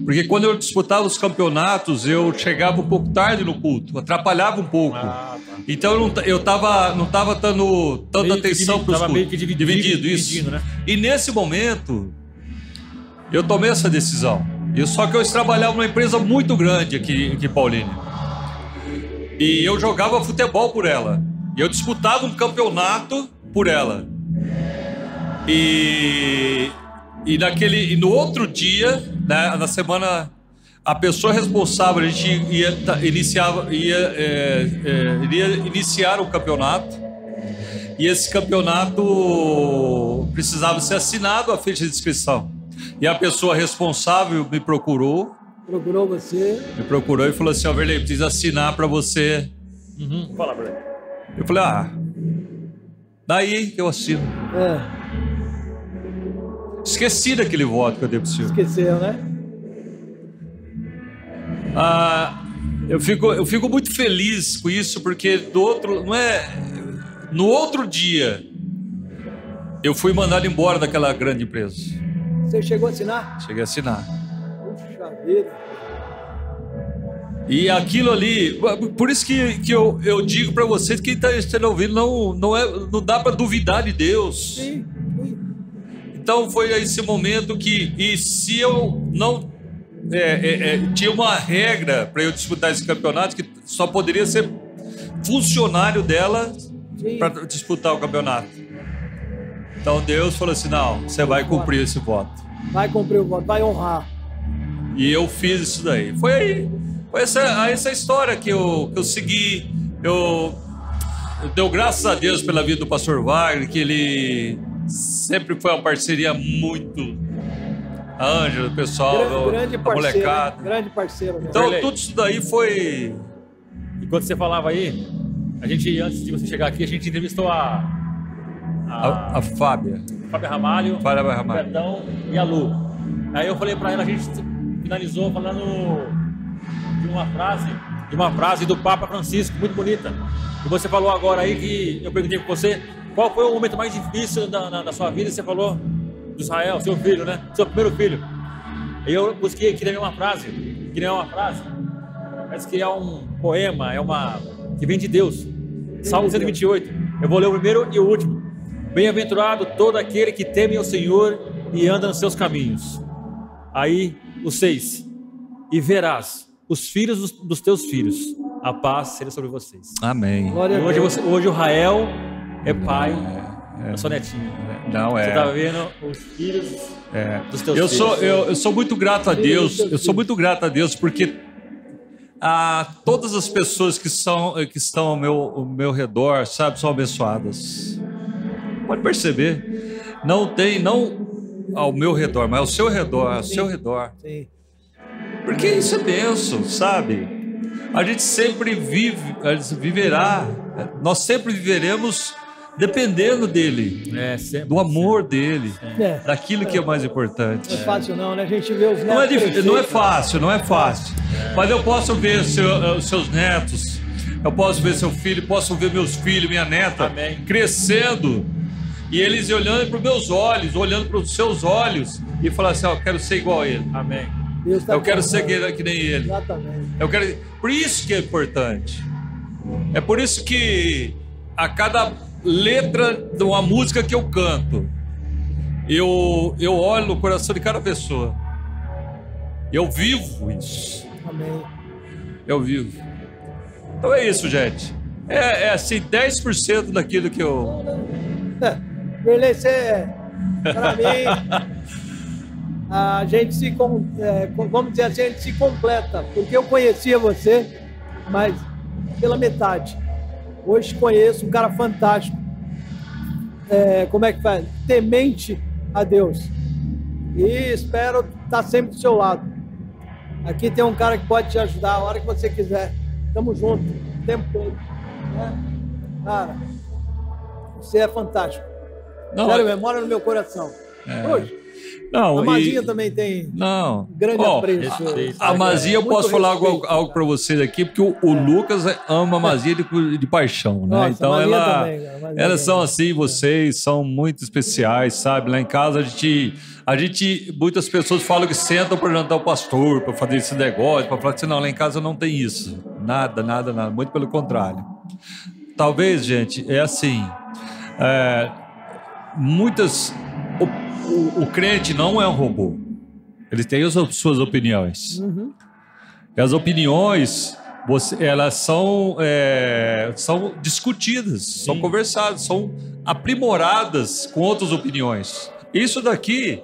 Porque quando eu disputava os campeonatos, eu chegava um pouco tarde no culto, atrapalhava um pouco. Ah, tá. Então eu não, eu tava, não tava dando tanta meio atenção para os cultos. Meio que dividido, dividido isso. Dividido, né? E nesse momento, eu tomei essa decisão. E só que eu trabalhava numa empresa muito grande aqui, aqui em Paulínia. E eu jogava futebol por ela. E eu disputava um campeonato por ela. E, e, naquele, e no outro dia, na, na semana a pessoa responsável, a gente ia, iniciava, ia, é, é, iria iniciar o campeonato e esse campeonato precisava ser assinado a ficha de inscrição. E a pessoa responsável me procurou. Procurou você? Me procurou e falou assim: Ó, oh, Verlei, precisa assinar para você. Uhum. Fala, Verlei. Eu falei: Ah, daí que eu assino. É. Esqueci daquele voto que eu dei pro senhor. Esqueceu, né? Ah, eu fico, eu fico muito feliz com isso, porque do outro. Não é. No outro dia, eu fui mandado embora daquela grande empresa. Você chegou a assinar? Cheguei a assinar. E aquilo ali, por isso que, que eu, eu digo para vocês, quem está ouvindo, não, não, é, não dá para duvidar de Deus. Sim. Então foi esse momento que, e se eu não é, é, é, tinha uma regra para eu disputar esse campeonato que só poderia ser funcionário dela para disputar o campeonato. Então Deus falou assim: não, você vai cumprir esse voto. Vai cumprir o voto, vai honrar. E eu fiz isso daí. Foi aí, foi essa, essa história que eu, que eu segui. Eu, eu deu graças a Deus pela vida do pastor Wagner, que ele sempre foi uma parceria muito. A Ângela, o pessoal, grande, grande a molecada. Grande parceiro. Então, tudo isso daí foi. Enquanto você falava aí, a gente, antes de você chegar aqui, a gente entrevistou a. A, a, a Fábia. Fábia Ramalho, Fábia Ramalho. Betão e a Lu. Aí eu falei para ela, a gente finalizou falando de uma frase, de uma frase do Papa Francisco, muito bonita. E você falou agora aí que eu perguntei com você qual foi o momento mais difícil da, na, da sua vida? Você falou de Israel, seu filho, né? Seu primeiro filho. E eu busquei aqui uma frase, que não é uma frase, mas que é um poema, é uma que vem de Deus. Salmo 128. Eu vou ler o primeiro e o último. Bem-aventurado todo aquele que teme ao Senhor e anda nos seus caminhos. Aí, o seis. E verás os filhos dos, dos teus filhos. A paz seja sobre vocês. Amém. Hoje, você, hoje o Rael é pai é, da sua netinha. Não, é. Você está vendo os filhos é. dos teus eu filhos. Sou, eu, eu sou muito grato a Deus, eu sou muito grato a Deus porque a todas as pessoas que, são, que estão ao meu, ao meu redor, sabe, são abençoadas. Pode perceber. Não tem, não ao meu redor, mas ao seu redor, ao Sim. seu redor. Sim. Porque isso é benção, sabe? A gente sempre vive, viverá, nós sempre viveremos dependendo dele, é, sempre, do amor sempre. dele, é. daquilo que é mais importante. Não é fácil não, né? A gente vê os netos. Não é, difícil, não é fácil, não é fácil. Mas eu posso ver seu, eh, os seus netos, eu posso ver seu filho, posso ver meus filhos, minha neta Amém. crescendo. E eles olhando para os meus olhos, olhando para os seus olhos e falar assim: ó, eu quero ser igual a ele. Amém. Tá eu quero ser que nem ele. Exatamente. Eu quero. Por isso que é importante. É por isso que a cada letra de uma música que eu canto, eu, eu olho no coração de cada pessoa. Eu vivo isso. Amém. Eu vivo. Então é isso, gente. É, é assim, 10% daquilo que eu. É, você, para mim, a gente se, é, vamos dizer assim, a gente se completa, porque eu conhecia você, mas pela metade. Hoje conheço um cara fantástico. É, como é que faz? Temente a Deus. E espero estar sempre do seu lado. Aqui tem um cara que pode te ajudar a hora que você quiser. Tamo junto, o tempo todo. Né? Cara, você é fantástico. Não, Sério, é... mora no meu coração. É... Hoje. Não, a Mazia e... também tem não. grande oh, apreço. A, a Mazia, é, eu posso falar algo, algo para vocês aqui, porque o, o é. Lucas ama a Mazia de, de paixão, né? Nossa, então ela, também, elas são assim, vocês são muito especiais, sabe? Lá em casa a gente, a gente muitas pessoas falam que sentam para jantar o pastor, para fazer esse negócio, para falar assim, não, lá em casa não tem isso. Nada, nada, nada. Muito pelo contrário. Talvez, gente, é assim. É, muitas o, o crente não é um robô. Ele tem as suas opiniões. Uhum. E as opiniões, você, elas são, é, são discutidas, Sim. são conversadas, são aprimoradas com outras opiniões. Isso daqui,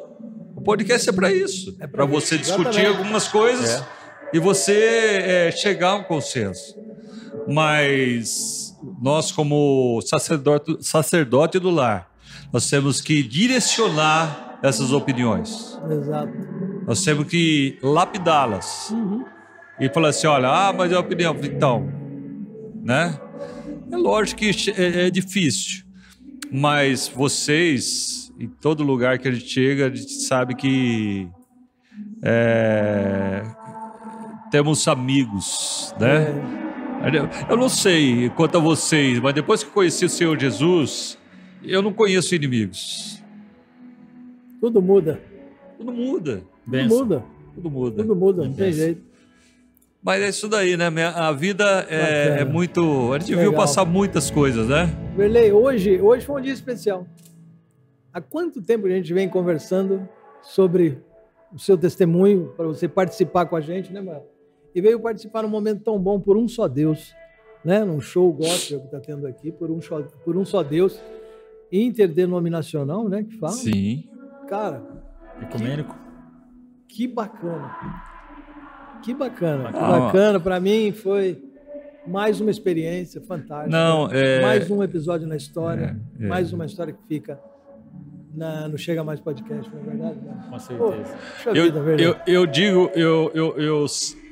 O podcast é para isso, é para você discutir algumas coisas é. e você é, chegar a um consenso. Mas nós, como sacerdote, sacerdote do lar, nós temos que direcionar essas opiniões. Exato. Nós temos que lapidá-las. Uhum. E falar assim, olha, ah, mas é a opinião. Então, né? É lógico que é, é difícil. Mas vocês, em todo lugar que a gente chega, a gente sabe que é, temos amigos, né? É. Eu não sei quanto a vocês, mas depois que conheci o Senhor Jesus, eu não conheço inimigos. Tudo muda. Tudo muda. Tudo muda. Tudo muda. Tudo muda, não tem jeito. Mas é isso daí, né? A vida é, é muito. A gente Legal. viu passar muitas coisas, né? Verlei, hoje, hoje foi um dia especial. Há quanto tempo a gente vem conversando sobre o seu testemunho, para você participar com a gente, né, mano? E veio participar num momento tão bom por um só Deus, né? Num show gospel que está tendo aqui, por um, só, por um só Deus, interdenominacional, né? Que fala. Sim. Cara. Ecumênico. Que, que bacana. Que bacana, que ah, bacana. Para mim foi mais uma experiência fantástica. Não, é... Mais um episódio na história, é, é. mais uma história que fica na, no Chega Mais Podcast, não é verdade? Né? Com certeza. Pô, eu, vida, eu, eu, digo, eu, eu, eu,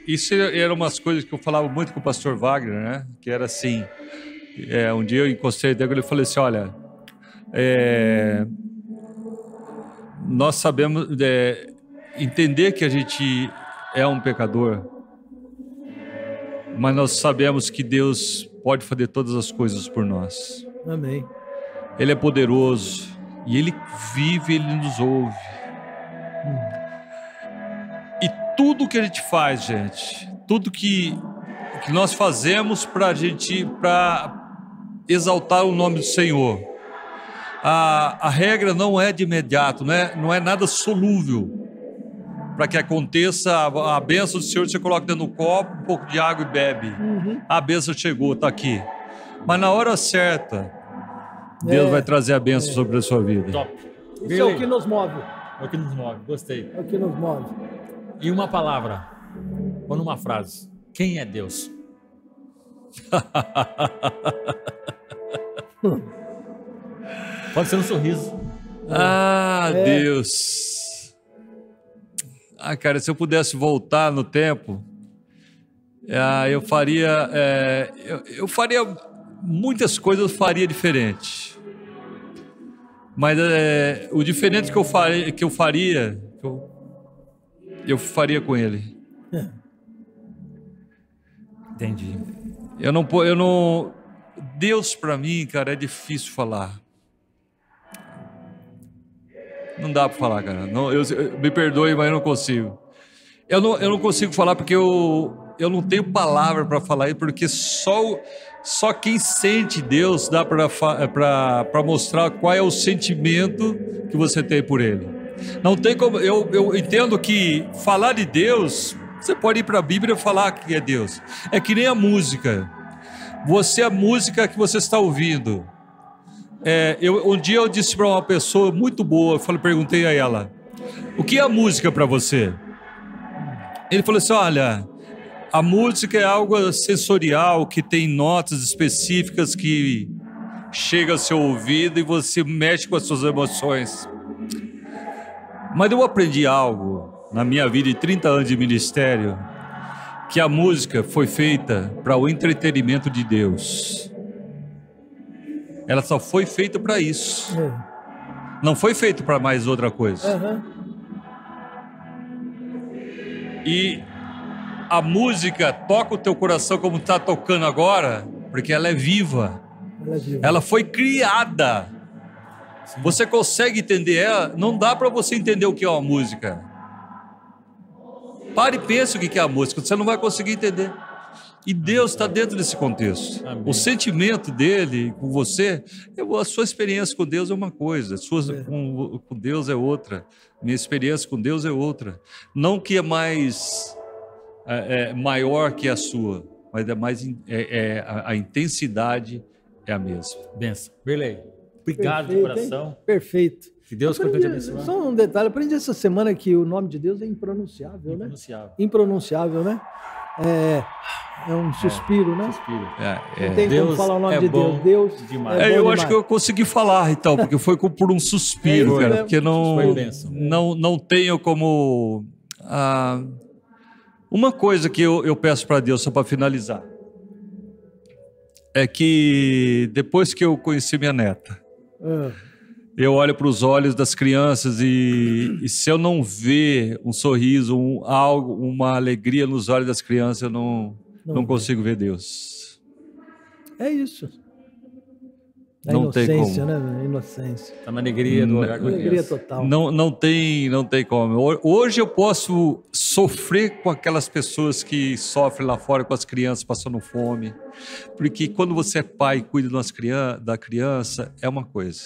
isso era umas coisas que eu falava muito com o pastor Wagner, né? Que era assim, é, um dia eu encostei dele e falei assim, olha, é, nós sabemos é, entender que a gente é um pecador, mas nós sabemos que Deus pode fazer todas as coisas por nós. Amém. Ele é poderoso e ele vive, ele nos ouve. Hum. E tudo que a gente faz, gente, tudo que, que nós fazemos para a gente, para exaltar o nome do Senhor, a, a regra não é de imediato, não é, não é nada solúvel para que aconteça a, a bênção do Senhor, você coloca dentro do copo, um pouco de água e bebe. Uhum. A bênção chegou, está aqui. Mas na hora certa, Deus é, vai trazer a bênção é. sobre a sua vida. Top. Isso é o que nos move. É o que nos move, gostei. É o que nos move. E uma palavra, ou numa frase: quem é Deus? Pode ser um sorriso. Ah, é. Deus. Ah, cara, se eu pudesse voltar no tempo, é, eu faria, é, eu, eu, faria muitas coisas, eu faria diferente. Mas é, o diferente que eu faria, que eu faria, eu, eu faria com ele. Entendi. Eu não, eu não. Deus para mim, cara, é difícil falar. Não dá para falar, cara. Não, eu, me perdoe, mas eu não consigo. Eu não, eu não consigo falar porque eu, eu não tenho palavra para falar porque só, só quem sente Deus dá para mostrar qual é o sentimento que você tem por Ele. Não tem como. Eu, eu entendo que falar de Deus, você pode ir para a Bíblia e falar que é Deus. É que nem a música. Você, a música que você está ouvindo, é, eu, um dia eu disse para uma pessoa muito boa, eu falei, perguntei a ela, o que é a música para você? Ele falou assim, olha, a música é algo sensorial que tem notas específicas que chega ao seu ouvido e você mexe com as suas emoções. Mas eu aprendi algo na minha vida de 30 anos de ministério, que a música foi feita para o entretenimento de Deus. Ela só foi feita para isso. É. Não foi feita para mais outra coisa. Uhum. E a música toca o teu coração como está tocando agora, porque ela é viva. Ela, é viva. ela foi criada. Sim. Você consegue entender ela? Não dá para você entender o que é uma música. Pare e pense o que é a música, você não vai conseguir entender. E Deus está dentro desse contexto. Amém. O sentimento dele com você, a sua experiência com Deus é uma coisa, a sua é. com, com, Deus é outra, minha experiência com Deus é outra. Não que é mais é, é maior que a sua, mas é mais é, é a, a, intensidade é a mesma. Benção. Berlei, obrigado Perfeito, de coração. Hein? Perfeito. Que Deus aprendi, continue te abençoar. Só um detalhe, aprendi essa semana que o nome de Deus é impronunciável, Impronunciável. né? Impronunciável, né? É, é um suspiro, né? Suspiro. É, Não tem Deus como falar o nome é de bom Deus. Deus demais. é É, bom eu demais. acho que eu consegui falar, então, porque foi por um suspiro, É cara. mesmo. Porque não, Foi bênção. não, não tenho como. ah, uma coisa que eu, eu peço para Deus, só para finalizar, é que depois que eu conheci minha neta, Ah, eu olho para os olhos das crianças e, e se eu não ver um sorriso, um, algo, uma alegria nos olhos das crianças, eu não, Não não consigo ver Deus. é isso. A Não tem inocência, como. né? Inocência. Tá na alegria do olhar com Alegria criança. total. Não, não tem, não tem como. Ho- Hoje eu posso sofrer com aquelas pessoas que sofrem lá fora com as crianças passando fome, porque quando você é pai e cuida de umas crian- da criança é uma coisa.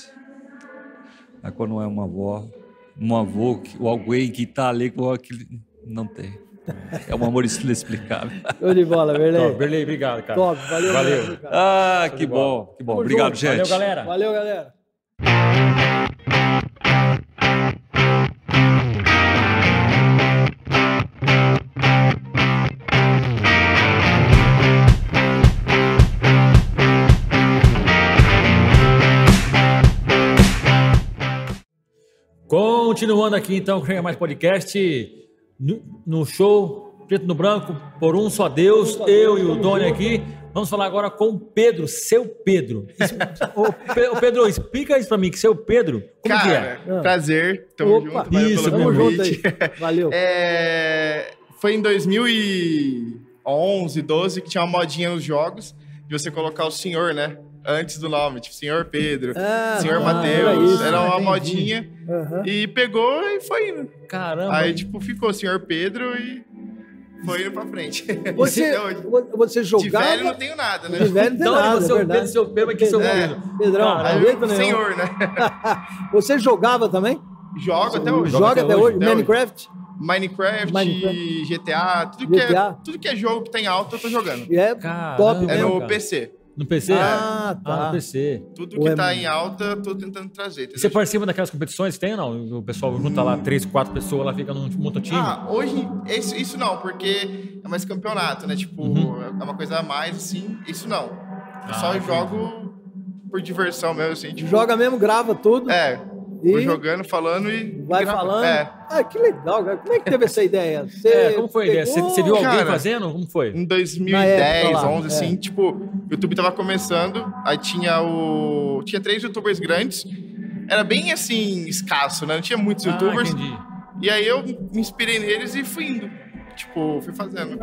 Mas quando é uma avó, um avô que- ou alguém que está ali com aquele, não tem. É um amor inexplicável. Show de bola, Top, Verlei. Berlei, obrigado, cara. Top, valeu. Valeu. Ah, que bom, que bom. Tamo Obrigado, junto. gente. Valeu, galera. Valeu, galera. Continuando aqui então com Mais Podcast, no, no show Preto no Branco, por um só Deus, eu e o Doni aqui. Vamos falar agora com o Pedro, seu Pedro. Ô, Pedro, explica isso pra mim, que seu Pedro, como que é? Cara, prazer. Tamo Opa, junto. Valeu isso, pelo Tamo junto convite. aí. Valeu. É, foi em 2011, 12 que tinha uma modinha nos jogos de você colocar o senhor, né? Antes do nome, tipo senhor Pedro, Ah, senhor tá, Mateus. isso, Era uma entendi. modinha Aham. e pegou e foi indo. Caramba. Aí, tipo, ficou senhor Pedro e foi indo pra frente. Você, Até hoje. você De jogava... velho não tenho nada, né? De velho não tem Então, nada, você é é o verdade. Pedro, seu Pedro, mas que seu Pedrão, Pedro. Pedrão, Caramba. Aí, não jeito nenhum. senhor, né? Você jogava também? Jogo até hoje. Joga, até hoje? até Minecraft? Minecraft, Minecraft. GTA, tudo que, GTA. É, tudo que é jogo que tem alta, eu tô jogando. E é Caramba. top É mesmo. no cara. PC. No PC? Ah, Ah, tá. no PC. Tudo Ou que é tá em alta, eu tô tentando trazer. Entendeu? Você participa daquelas competições? Tem ou não? O pessoal junta lá três, quatro pessoas, lá fica num monta time? Ah, hoje, isso, isso não, porque é mais campeonato, né? Tipo, Uhum. é uma coisa a mais, assim. Isso não. Eu Ah, só jogo por diversão mesmo, assim. Tipo, Joga mesmo, grava tudo. É, E vou jogando, falando e. vai grava- falando. É. Ah, que legal, cara. Como é que teve essa ideia? Você É, como foi a ideia? Você, viu alguém Cara, fazendo? Como foi? Em Na 2010, época lá, 11, assim, é. tipo, o YouTube tava começando, aí tinha o. Tinha três youtubers grandes. Era bem assim, escasso, né? Não tinha muitos youtubers. Ah, entendi. E aí eu me inspirei neles e fui indo. Tipo, fui fazendo.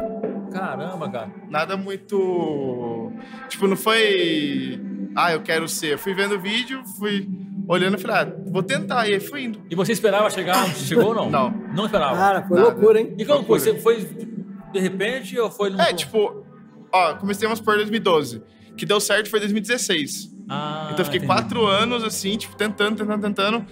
Caramba, cara. Nada muito. Tipo, não foi. Ah, eu quero ser. Eu fui vendo o vídeo, fui olhando e falei, ah, vou tentar. E aí fui indo. E você esperava chegar onde chegou ou não? Não. Não esperava. Cara, foi Nada. loucura, hein? e como foi? Você foi de repente ou foi num... É, tipo, ó, comecei umas por 2012. Que deu certo foi 2016. Ah, então eu fiquei entendi. quatro anos, assim, tipo, tentando, tentando, tentando.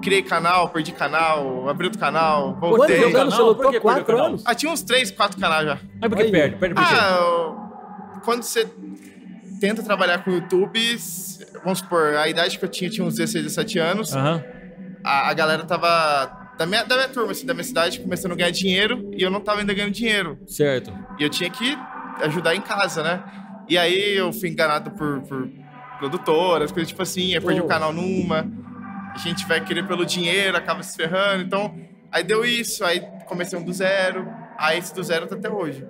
Criei canal, perdi canal, abri outro canal, voltei. Perdeu o anos você lutou? Quatro anos? Ah, tinha uns três, quatro canais já. Mas por que perde? Perde por quê? Ah, quando você tenta trabalhar com o YouTube, vamos supor, a idade que eu tinha, tinha uns 16, 17 anos, Aham. a, a galera tava da minha, da minha turma, assim, da minha cidade, começando a ganhar dinheiro, e eu não tava ainda ganhando dinheiro. Certo. E eu tinha que ajudar em casa, né? E aí eu fui enganado por, por produtoras, coisas tipo assim, aí perdi Oh. o canal numa, a gente vai querer pelo dinheiro, acaba se ferrando, então aí deu isso, aí comecei um do zero, aí esse do zero tá até hoje.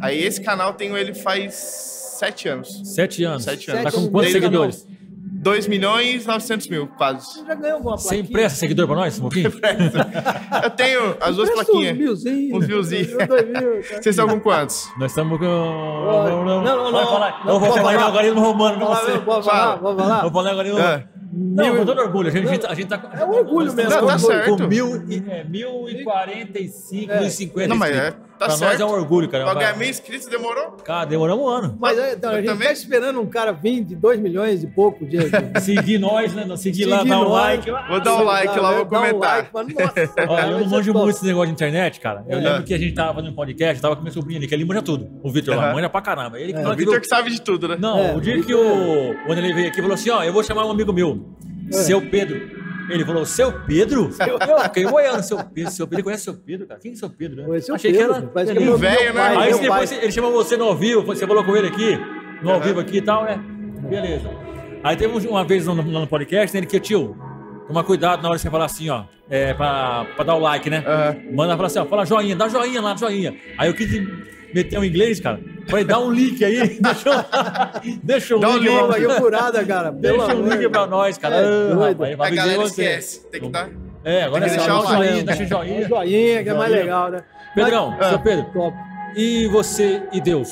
Aí esse canal tenho ele faz sete anos. Sete anos. Sete Tá anos. com quantos Desde o seguidores? 2 milhões e 900 mil, quase. Você já ganhou alguma Você plaquinha? empresta seguidor pra nós, um pouquinho? Eu tenho as duas plaquinhas. Uns milzinhos. Uns milzinhos. Dois mil, cara. Vocês estão com quantos? Nós estamos com... Não, não, não. Vai falar. Não, Eu vou falar falar. algoritmo romano pra você. Pode falar, Fala. pode falar? Vou falar algoritmo É. Não, com todo orgulho. A gente, a gente, tá- a gente tá... É um orgulho mesmo, Não, tá com certo. mil e- é, 1045, É. 1050 Não, mas é. Tá pra certo. nós é um orgulho, cara. Pra ganhar mil inscritos demorou? Cara, demoramos um ano. Mas então, a Eu gente também. tá esperando um cara vir de 2 milhões e pouco de. Seguir nós, né? Não Seguir lá, dar um like. Vou dar um like lá, vou Dá um comentar. like, mas, nossa, Olha, eu não manjo top. muito esse negócio de internet, cara. Eu É. lembro que a gente tava fazendo um podcast, tava com meu sobrinho ali, que ele manja tudo. O Vitor lá, manja pra caramba. Ele É. O que Victor que sabe de tudo, né? Não, É, o dia que o. Quando ele veio aqui, falou assim: ó, eu vou chamar um amigo meu, É. seu Pedro. Ele falou, seu Pedro? Eu fiquei olhando, seu Pedro, seu Pedro. conhece seu Pedro, cara? Quem é seu Pedro, né? Conhece Achei Pedro, que era. que ele- é meu velho, né? pai, Aí depois pai. ele chamou você no ao vivo, você falou com ele aqui, no ao vivo aqui e tal, né? Beleza. Aí teve um- uma vez no, no- no podcast, né, ele que, tio, toma cuidado na hora que você falar assim, ó, é, pra, pra dar o like, né? Aham. Manda falar assim, ó, fala joinha, dá joinha lá, joinha. Aí eu quis meter um inglês, cara. Falei, dá um link aí, deixa, eu- deixa um Dá um link, link pra- Pô, que furada, cara. Deixa um link pra nós, cara. É, Ah, rapaz, vai A galera esquece. Tem que dar. É, agora é deixar o joinha, deixa o joinha. Joinha, que é mais legal, né? Pedrão, Ah. seu Pedro, Top. e você e Deus?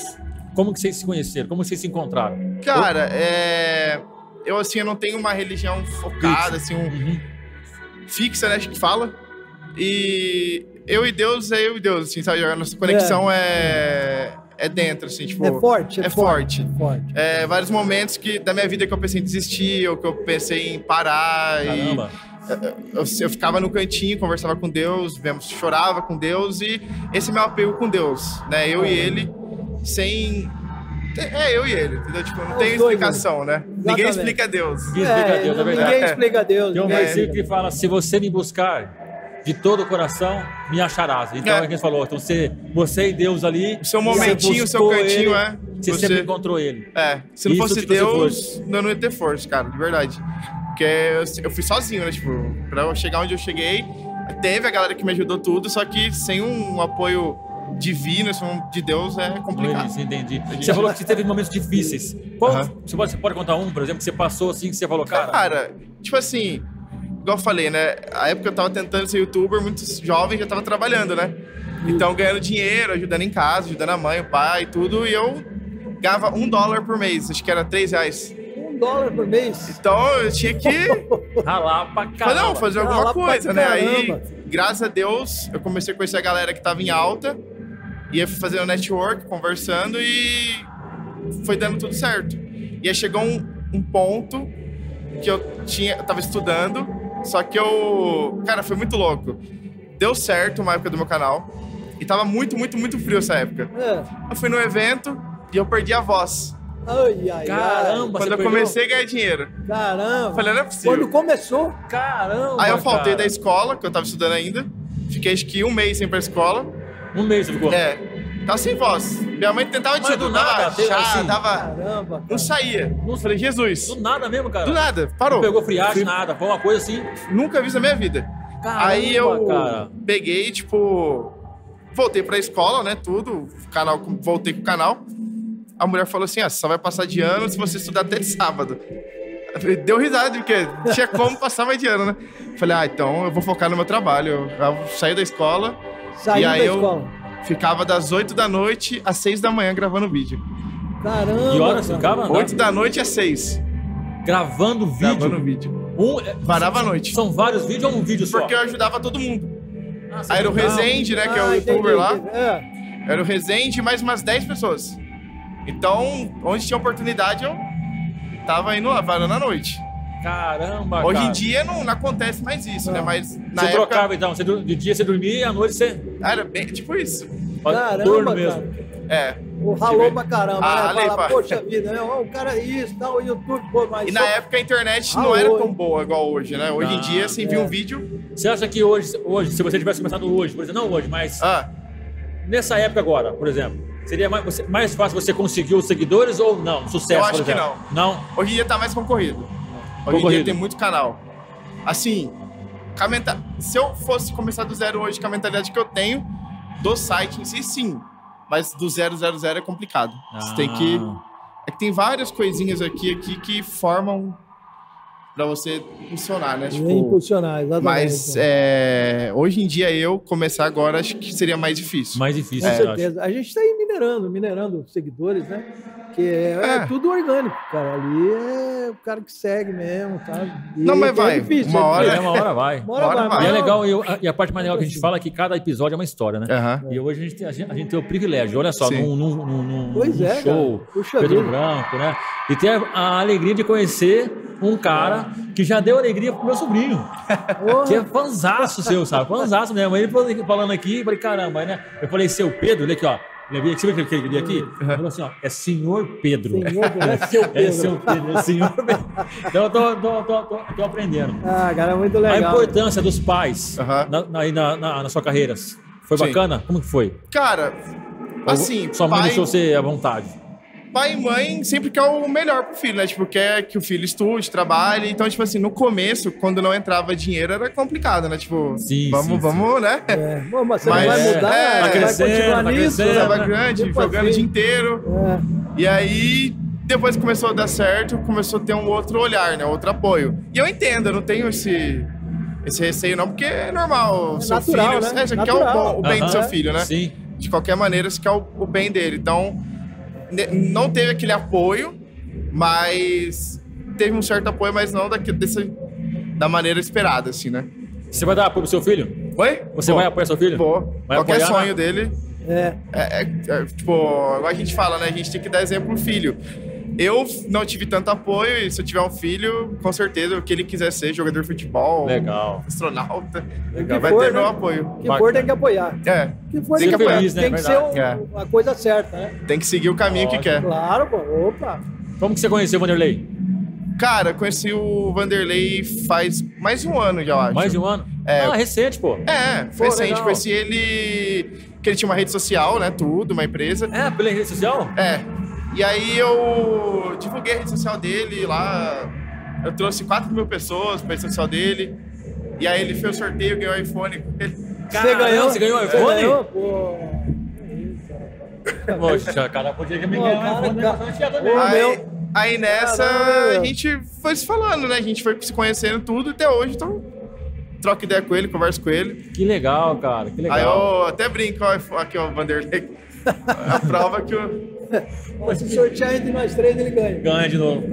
Como que vocês se conheceram? Como vocês se encontraram? Cara, é. Eu, assim, eu não tenho uma religião focada, assim, um, Uhum. fixa, né? Acho que fala. E eu e Deus é eu e Deus, assim, sabe? A nossa conexão é. É dentro, assim, tipo. É forte, é, é forte. forte. forte. É, vários momentos que, da minha vida que eu pensei em desistir, ou que eu pensei em parar. Caramba. E eu, eu ficava no cantinho, conversava com Deus, vemos, chorava com Deus, e esse é meu apego com Deus, né? Eu e ele, sem. É, eu e ele, entendeu? Tipo, não Os tem dois, explicação, né? Ninguém Exatamente. explica Deus. Ninguém explica É, Deus, é verdade. ninguém explica Deus. Tem um ninguém versículo que fala: se você me buscar de todo o coração, me acharás. Então é É. que ele falou. Então você, você e Deus ali. O seu momentinho, o seu cantinho, ele, é. Você, Você- sempre encontrou ele. É, se não Isso fosse Deus, eu não ia ter força, cara, de verdade. Porque eu, eu fui sozinho, né? Tipo, pra eu chegar onde eu cheguei, teve a galera que me ajudou tudo, só que sem um apoio divino, de Deus, é complicado. existe, entendi. Você falou que você teve momentos difíceis. Qual, você, pode, você pode contar um, por exemplo, que você passou assim, que você falou, cara. Cara, tipo assim, igual eu falei, né? A época eu tava tentando ser youtuber, muitos jovens já tava trabalhando, né? Então ganhando dinheiro, ajudando em casa, ajudando a mãe, o pai e tudo, e eu ganhava um dólar por mês, acho que era três reais. Um dólar por mês. Então eu tinha que ralar pra caramba. não, fazer alguma pra coisa, né? Aí, graças a Deus, eu comecei a conhecer a galera que tava em alta, ia fazendo network, conversando e foi dando tudo certo. E aí chegou um, um ponto que eu tinha, eu tava estudando, só que eu, cara, foi muito louco. Deu certo uma época do meu canal e tava muito, muito, muito frio essa época. É. Eu fui no evento e eu perdi a voz. Ai, ai, Caramba, Quando você eu perdeu? comecei a ganhar dinheiro. Caramba. Falei, não é possível. Quando começou, Caramba. Aí eu faltei cara. da escola, que eu tava estudando ainda. Fiquei acho que um mês sem ir pra escola. Um mês você ficou. É. Tava sem voz. Minha mãe tentava do nada, dava teve chá, assim? dava. caramba. Não saía. Não falei, Jesus. Do nada mesmo, cara. Do nada, parou. Não pegou friagem, nada. Foi uma coisa assim. Nunca vi isso na minha vida. Caramba, Aí eu cara. peguei, tipo. Voltei pra escola, né? Tudo. Canal, voltei com o canal. A mulher falou assim: ah, você só vai passar de ano se você estudar até de sábado. Deu risada, porque tinha como passar mais de ano, né? Falei, ah, então eu vou focar no meu trabalho. Eu, saí da escola, Saiu da eu- escola. Ficava das 8 da noite às 6 da manhã gravando vídeo. Caramba. Que horas ficava? Não. 8 da noite às 6. Gravando vídeo. Gravando vídeo. Um, é, Varava a noite. São vários vídeos ou um vídeo só? Porque eu ajudava todo mundo. Ah, Aí era o. Rezende, né? Que é o Ah, youtuber entendi, lá. É. Era o Rezende e mais umas 10 pessoas. Então, onde tinha oportunidade, eu tava indo lá, varando à noite. Caramba, Hoje cara. em dia não, não acontece mais isso, né? Não. Mas na Você época trocava então, você, de dia você dormia e à noite você. era bem tipo isso. Caramba, turno cara. mesmo. É. O ralou pra caramba, Ah, né? Fala, poxa vida, né? O cara é isso, tá, o YouTube, pô, mas... E na só- época a internet Ah, não era hoje. tão boa igual hoje, né? Hoje em Ah, dia, você é. envia um vídeo. Você acha que hoje, hoje, se você tivesse começado hoje, por exemplo, não hoje, mas Ah, nessa época agora, por exemplo, seria mais, você- mais fácil você conseguir os seguidores ou não? Sucesso, Eu acho por que exemplo. Não. hoje em dia tá mais concorrido. Hoje em dia tem muito canal. Assim, se eu fosse começar do zero hoje com a mentalidade que eu tenho, do site em si, sim. Mas do zero, zero, zero é complicado. Você tem que. Ah. É que tem várias coisinhas aqui, aqui que formam pra você funcionar, né? Tipo, Impulsionar, exatamente. mas é, hoje em dia eu começar agora acho que seria mais difícil. Mais difícil, Com eu acho. certeza. A gente tá aí minerando, minerando seguidores, né? Que é, é É. tudo orgânico, cara. Ali é o cara que segue mesmo, tá? E Não, mas é vai. difícil, Uma é hora-. É, uma hora vai. Uma hora Uma hora vai. vai. E é legal, e, eu- e a parte mais legal que a gente fala é que cada episódio é uma história, né? E hoje a gente, tem, a, gente, a gente tem o privilégio, olha só, Sim. num, num, num, num- Pois num é, show, Pedro. Branco, né? E ter a, a alegria de conhecer um cara que já deu alegria pro meu sobrinho. Porra. Que é fanzaço seu, sabe? Fanzaço mesmo. Ele falou- falando aqui, eu falei, caramba, né? Eu falei, seu Pedro, olha aqui, ó. Ele você viu que ele aqui? Ele falou assim, ó, é senhor Pedro. Senhor, não é seu Pedro. É seu Pedro, é senhor Pedro. Então eu tô, tô, tô, tô, tô aprendendo. Ah, cara, muito legal. A importância dos pais na, na, na, na, na sua carreira. Foi Sim. bacana? Como que foi? Cara, assim, Sua mãe pai, deixou você à vontade. Pai e mãe sempre quer o melhor pro filho, né? Tipo, quer que o filho estude, trabalhe. Então, tipo assim, no começo, quando não entrava dinheiro, era complicado, né? Tipo, Sim, vamos, sim, vamos, né? É, bom, mas você Mas, não vai mudar, é, vai, vai crescendo, continuar vai nisso. crescendo. Tava né? grande, jogando o dia inteiro. É. E aí, depois que começou a dar certo, começou a ter um outro olhar, né? Outro apoio. E eu entendo, eu não tenho esse, esse receio, não, porque é normal. É seu natural, filho, né? é, você quer o, Natural. bom- o bem do seu filho, né? Sim. De qualquer maneira, você quer o, o bem dele. Então, não teve aquele apoio, mas teve um certo apoio, mas não daquele, desse, da maneira esperada, assim, né? Você vai dar apoio pro seu filho? Oi? Você Vou. vai apoiar seu filho? Vou. Vai Qualquer apoiar, sonho né? dele, É. é, é- é, tipo, igual a gente fala, né? A gente tem que dar exemplo pro filho. Eu não tive tanto apoio, e se eu tiver um filho, com certeza, o que ele quiser ser, jogador de futebol, Legal. astronauta, que vai for, ter né? meu apoio. Que for tem que apoiar. É, Que for Tem que apoiar. feliz, né? Tem que ser Verdade. o- a coisa certa, né? tem que seguir o caminho que quer. Claro, pô. Opa. Como que você conheceu o Vanderlei? Cara, conheci o Vanderlei faz mais de um ano já, eu acho. Mais de um ano? É. Ah, recente, pô. É, foi Pô, recente. legal. Conheci ele... Que ele tinha uma rede social, né? Tudo, uma empresa. É, pela rede social? É. E aí eu divulguei a rede social dele lá. Eu trouxe 4 mil pessoas pra rede social dele. E aí ele fez o sorteio e ganhou o iPhone. Você ganhou? Você ganhou o Você iPhone? ganhou? Pô. Poxa, cara, podia que me ganhar Aí, aí nessa Caramba. a gente foi se falando, né? A gente foi se conhecendo tudo até hoje, então troco ideia com ele, converso com ele. Que legal, cara, que legal. Aí eu até brinco, ó, aqui ó, o Vanderlei. A prova que o. Pô, Se sortear entre nós três, ele ganha. Ganha de novo.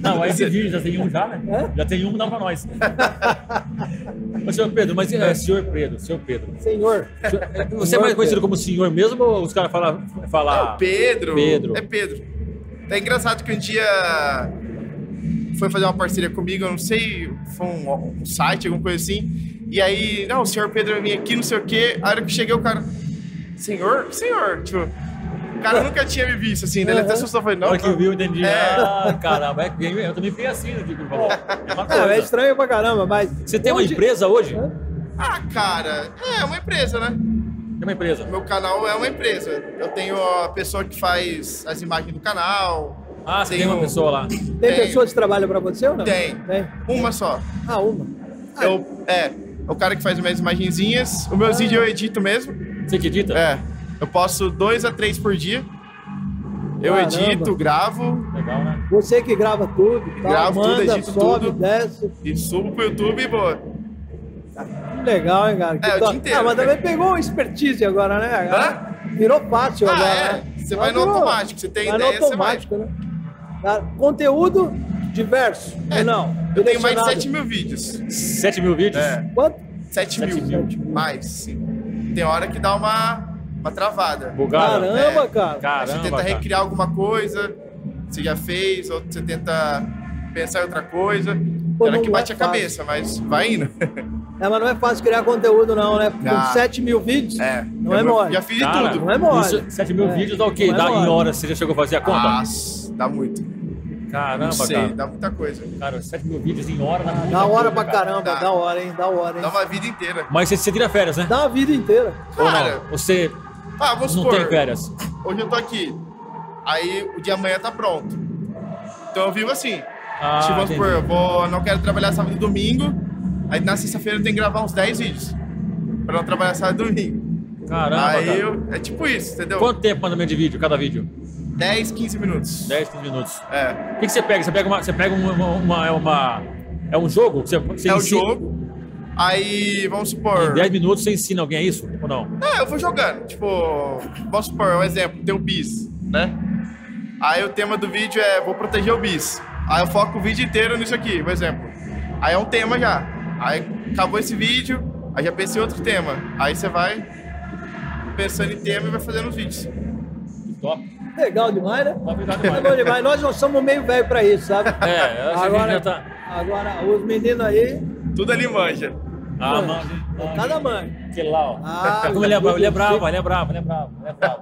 Não, aí esse vídeo já tem um já, né? É? Já tem um, dá pra nós. Ô, senhor Pedro, mas é, senhor Pedro, senhor Pedro. Senhor. Senhor- é, Você é mais conhecido como senhor mesmo ou os caras falam... É falam o Pedro. Pedro. É Pedro. É engraçado que um dia foi fazer uma parceria comigo, eu não sei, foi um, um site, alguma coisa assim. E aí, não, o senhor Pedro vai vir aqui, não sei o quê. A hora que cheguei, o cara, senhor? Senhor? Tipo, cara nunca tinha me visto assim, daí ele até assustou, falei, Na não, hora que eu vi, eu entendi. É. Ah, caramba, é que eu também fiquei assim, né, tipo, falou. É É, é estranho pra caramba, mas. Você tem uma empresa hoje? Ah, cara, é uma empresa, né? Tem uma empresa. Meu canal é uma empresa. Eu tenho a pessoa que faz as imagens do canal. Ah, você tem uma pessoa lá. Tem Tem. pessoas que trabalham pra você ou não? Tem. Tem. Uma só. Ah, uma. Eu, é, é o cara que faz minhas imagenzinhas. Os meus vídeos eu edito mesmo. Você acredita? É. Eu posto dois a três por dia. Eu Caramba. edito, gravo Legal, né? Você que grava tudo, tá? Gravo tudo, manda, edito sobe, tudo. desce. e subo pro YouTube e boa. Que legal, hein, cara? Que É, o dia inteiro, Ah, mas né? também pegou expertise agora, né? Agora Virou fácil Ah, agora, é. né? Você vai no automático, você tem vai ideia, no você automático, né? Cara, Conteúdo diverso, É, ou não? Eu tenho mais de Direcionado. 7 mil vídeos. 7 mil vídeos? É. Quanto? 7 Sete mil. mil. Mais, sim. Tem hora que dá uma, uma travada. Bugado? Caramba, É. cara. Caramba, você tenta cara. recriar alguma coisa, você já fez, ou você tenta pensar em outra coisa. Pô, que é bate a fácil. cabeça, mas vai indo. É, mas não é fácil criar conteúdo, não, né? Com Ah. 7 mil vídeos, É. não é mole. Já fiz de Cara, tudo. Não é mole. Isso, 7 mil É. vídeos dá o quê? É Dá em horas? Você já chegou a fazer a conta? Nossa, dá muito. Caramba, Não sei, cara. dá muita coisa. Cara, 7 mil vídeos em hora dá muita Dá hora coisa, pra cara. caramba, Dá. dá hora, hein? Dá hora, hein? Dá uma vida inteira. Mas você, você tira férias, né? Dá uma vida inteira. Ou Cara, não? Você ah, vamos não supor, tem férias? hoje eu tô aqui, aí o dia amanhã tá pronto. Então eu vivo assim. Ah, tipo, vamos supor, eu vou, não quero trabalhar sábado e domingo, aí na sexta-feira eu tenho que gravar uns 10 vídeos. Pra não trabalhar sábado e domingo. Caramba, aí cara. eu, é tipo isso, entendeu? Quanto tempo menos de vídeo, cada vídeo? 10, 15 minutos. 10, 15 minutos. É. O que, que você pega? Você pega uma. Você pega uma. uma, uma- é uma- é um jogo? Você, você É o ensina- jogo. Aí, vamos supor. Em 10 minutos você ensina alguém a isso? Ou não? É, eu vou jogando. Tipo, vamos supor, um exemplo, tem o bis, né? Aí o tema do vídeo é vou proteger o bis. Aí eu foco o vídeo inteiro nisso aqui, por exemplo. Aí é um tema já. Aí acabou esse vídeo, aí já pensei em outro tema. Aí você vai pensando em tema e vai fazendo os vídeos. Top. Legal demais, né? Top legal É demais. bom demais. Nós não somos meio velho pra isso, sabe? É, eu acho que a gente agora, já tá. agora, os meninos aí, Tudo ali manja. Ah, mano. cada mãe. Aquele lá, ó. Ah, Como ele é bravo, ele é bravo, ele é bravo, ele é bravo, ele é bravo.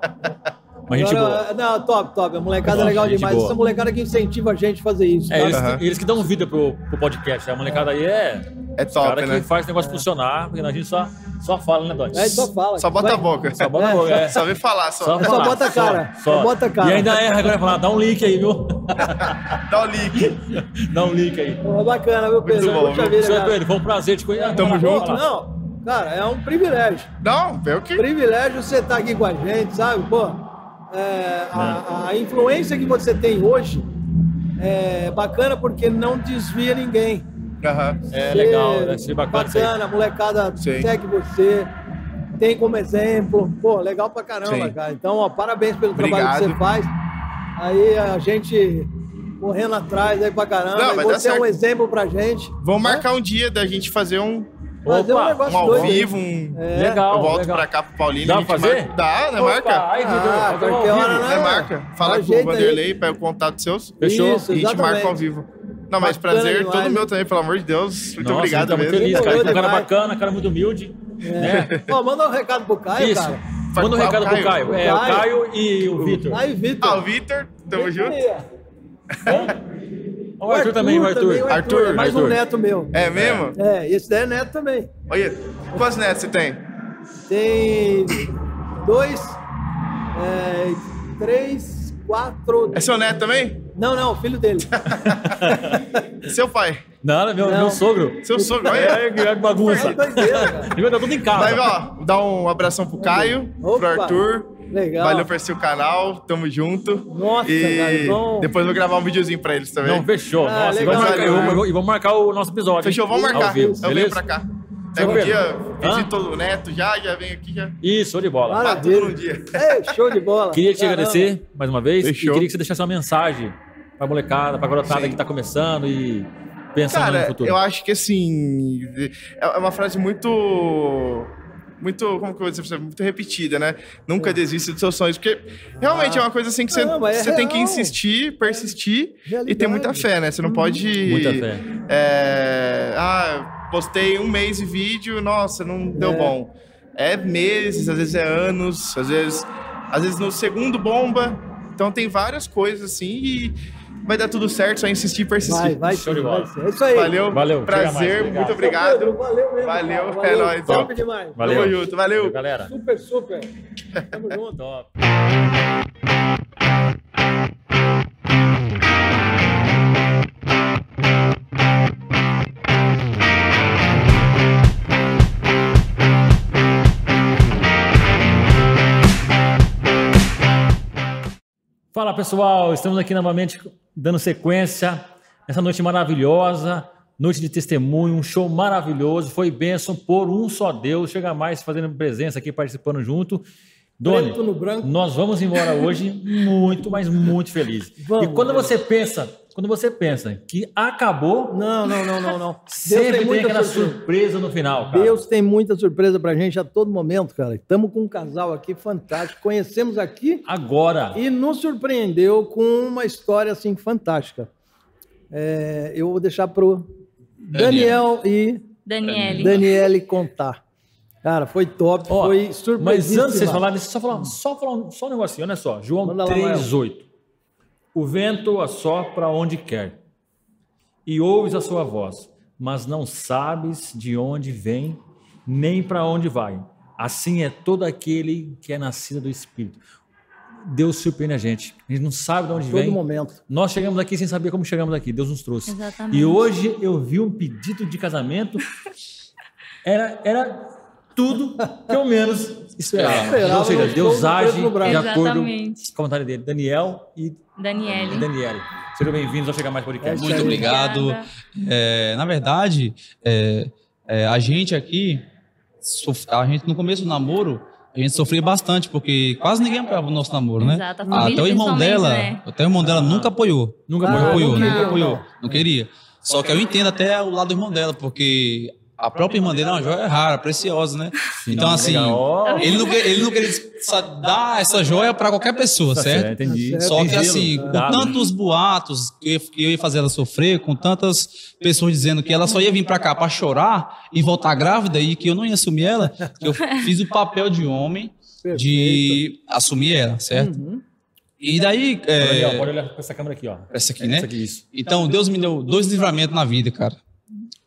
Mas gente Agora, boa. Não, top, top. A molecada é legal demais. Boa. Essa molecada que incentiva a gente a fazer isso. É, tá? eles, uhum. eles, que dão vida pro, pro podcast. A molecada aí é. É top, cara né? que faz o negócio é. funcionar, porque a gente só, só fala, né, Dante? É, só fala. Só bota a boca. Só bota a boca, é. Só vem falar, só. Só, só bota a cara. Só, só. bota a cara. E ainda erra agora falar, dá um link aí, viu? dá um link. dá um link aí. Pô, bacana, meu Pedro. Muito bom, Vida, Pedro, foi um prazer te conhecer. Tamo junto. Não, cara, é um privilégio. Não, é o que? Privilégio você estar tá aqui com a gente, sabe? Pô é, a, a, influência que você tem hoje é bacana porque não desvia ninguém. Uhum. É legal, deve ser bacana. Bacana, a molecada Sim. segue você, tem como exemplo. Pô, legal pra caramba, Sim. cara. Então, ó, parabéns pelo Obrigado. trabalho que você faz. Aí a gente correndo atrás aí pra caramba. Não, você é um exemplo pra gente. Vamos né? marcar um dia da gente fazer um, Fazer Opa, um negócio um ao vivo, um... É. Legal, Eu volto legal. pra cá pro Paulinho. Dá pra fazer? Mar... Dá, né, marca? Ai, ah, qualquer hora, né? né? marca. Fala com o Vanderlei, pega o contato seus. Fechou. Isso, a gente marca ao vivo. Não, mas Bacana prazer demais. todo meu também, pelo amor de Deus. Muito Nossa, obrigado mesmo. Feliz, cara. Um cara bacana, cara muito humilde. É. Né? Pô, manda um recado pro Caio, Isso. cara. Manda um recado pro Caio. É, o Caio e o Vitor. Ah, e o Vitor. Ah, o Vitor. Tamo junto. O Arthur, também, o Arthur. Também, o Arthur. Arthur. Mais Arthur. um neto meu. É mesmo? É, esse daí é neto também. Olha, quantos netos você tem? Tem dois, é, três, quatro... É seu neto também? Não, não, filho dele. seu pai? Não, meu, não. meu sogro. Seu sogro, olha. É, é bagunça. É doideira, Ele vai dar tudo em casa. Vai, ó, dá um abração pro Caio, Opa. pro Arthur. Legal. Valeu por assistir o canal, tamo junto. Nossa, e cara, bom. Depois vou gravar um videozinho pra eles também. Não, fechou. Ah, Nossa, vamos marcar, e vamos marcar o nosso episódio. Fechou, vamos marcar. Vivo, eu venho pra cá. Pega um dia, visito o Neto já, já venho aqui já. Isso, show de bola. Maravilha. tudo num dia. É, show de bola. Queria te Caramba. agradecer mais uma vez Fechou. e queria que você deixasse uma mensagem pra molecada, pra garotada Sim. que tá começando e pensando Cara, no futuro. eu acho que assim, é uma frase muito muito, como que eu vou dizer, muito repetida, né? Nunca desista dos seus sonhos, porque realmente ah. é uma coisa assim que você, não, é você tem que insistir, persistir Realidade. e ter muita fé, né? Você não pode. Muita fé. É, ah, postei um mês de vídeo, nossa, não deu é. bom. É meses, às vezes é anos, às vezes, às vezes no segundo bomba. Então tem várias coisas assim e vai dar tudo certo, só insistir e persistir. Vai, vai, Show de bola. É isso aí. Valeu, valeu. Prazer, mais, muito obrigado. Pedro, valeu mesmo. Valeu, valeu, é nóis. Top demais. Valeu. Tamo junto, valeu. valeu. galera. Super, super. Tamo junto. Top. Fala pessoal, estamos aqui novamente dando sequência nessa noite maravilhosa, noite de testemunho, um show maravilhoso, foi bênção por um só Deus, chega mais fazendo presença aqui, participando junto. Doni, nós vamos embora hoje muito, mas muito felizes. Vamos, e quando você pensa, quando você pensa que acabou, não, não, não, não, não. sempre tem, tem aquela surpresa. surpresa no final. Cara. Deus tem muita surpresa pra gente a todo momento, cara. Estamos com um casal aqui fantástico, conhecemos aqui agora e nos surpreendeu com uma história assim fantástica. É, eu vou deixar pro Daniel, Daniel e Daniele. Daniele contar. Cara, foi top, Ó, foi surpreendente. Mas antes de vocês falarem, deixa eu só falar, só falar só um negocinho, olha só. João 3,8. O vento assopra onde quer, e ouves a sua voz, mas não sabes de onde vem, nem para onde vai. Assim é todo aquele que é nascido do Espírito. Deus surpreende a gente. A gente não sabe de onde a vem. Todo momento. Nós chegamos aqui sem saber como chegamos aqui. Deus nos trouxe. Exatamente. E hoje eu vi um pedido de casamento. Era, era tudo que eu menos esperava. esperava Ou seja, Deus age de acordo com a vontade dele. Daniel e Daniele. Daniele. Sejam bem-vindos ao Chegar Mais Podcast. Muito obrigado. É, na verdade, é, é, a gente aqui, a gente no começo do namoro, a gente sofria bastante, porque quase ninguém apoiava o nosso namoro, né? Exato, até o irmão dela, né? até o irmão dela nunca apoiou. Nunca apoiou, ah, apoiou não, nunca apoiou. Não, não queria. Só que eu entendo até o lado do irmão dela, porque a própria irmã dele é uma joia rara, preciosa, né? Sim, então, assim, ele não, ele não queria dar essa joia para qualquer pessoa, tá certo? Entendi. Só que, assim, com tantos boatos que eu ia fazer ela sofrer, com tantas pessoas dizendo que ela só ia vir para cá para chorar e voltar grávida e que eu não ia assumir ela, que eu fiz o papel de homem Perfeito. de assumir ela, certo? Uhum. E daí. É... Olha, pode olhar para essa câmera aqui, ó. Essa aqui, né? Essa aqui, isso. Então, Deus me deu dois livramentos na vida, cara.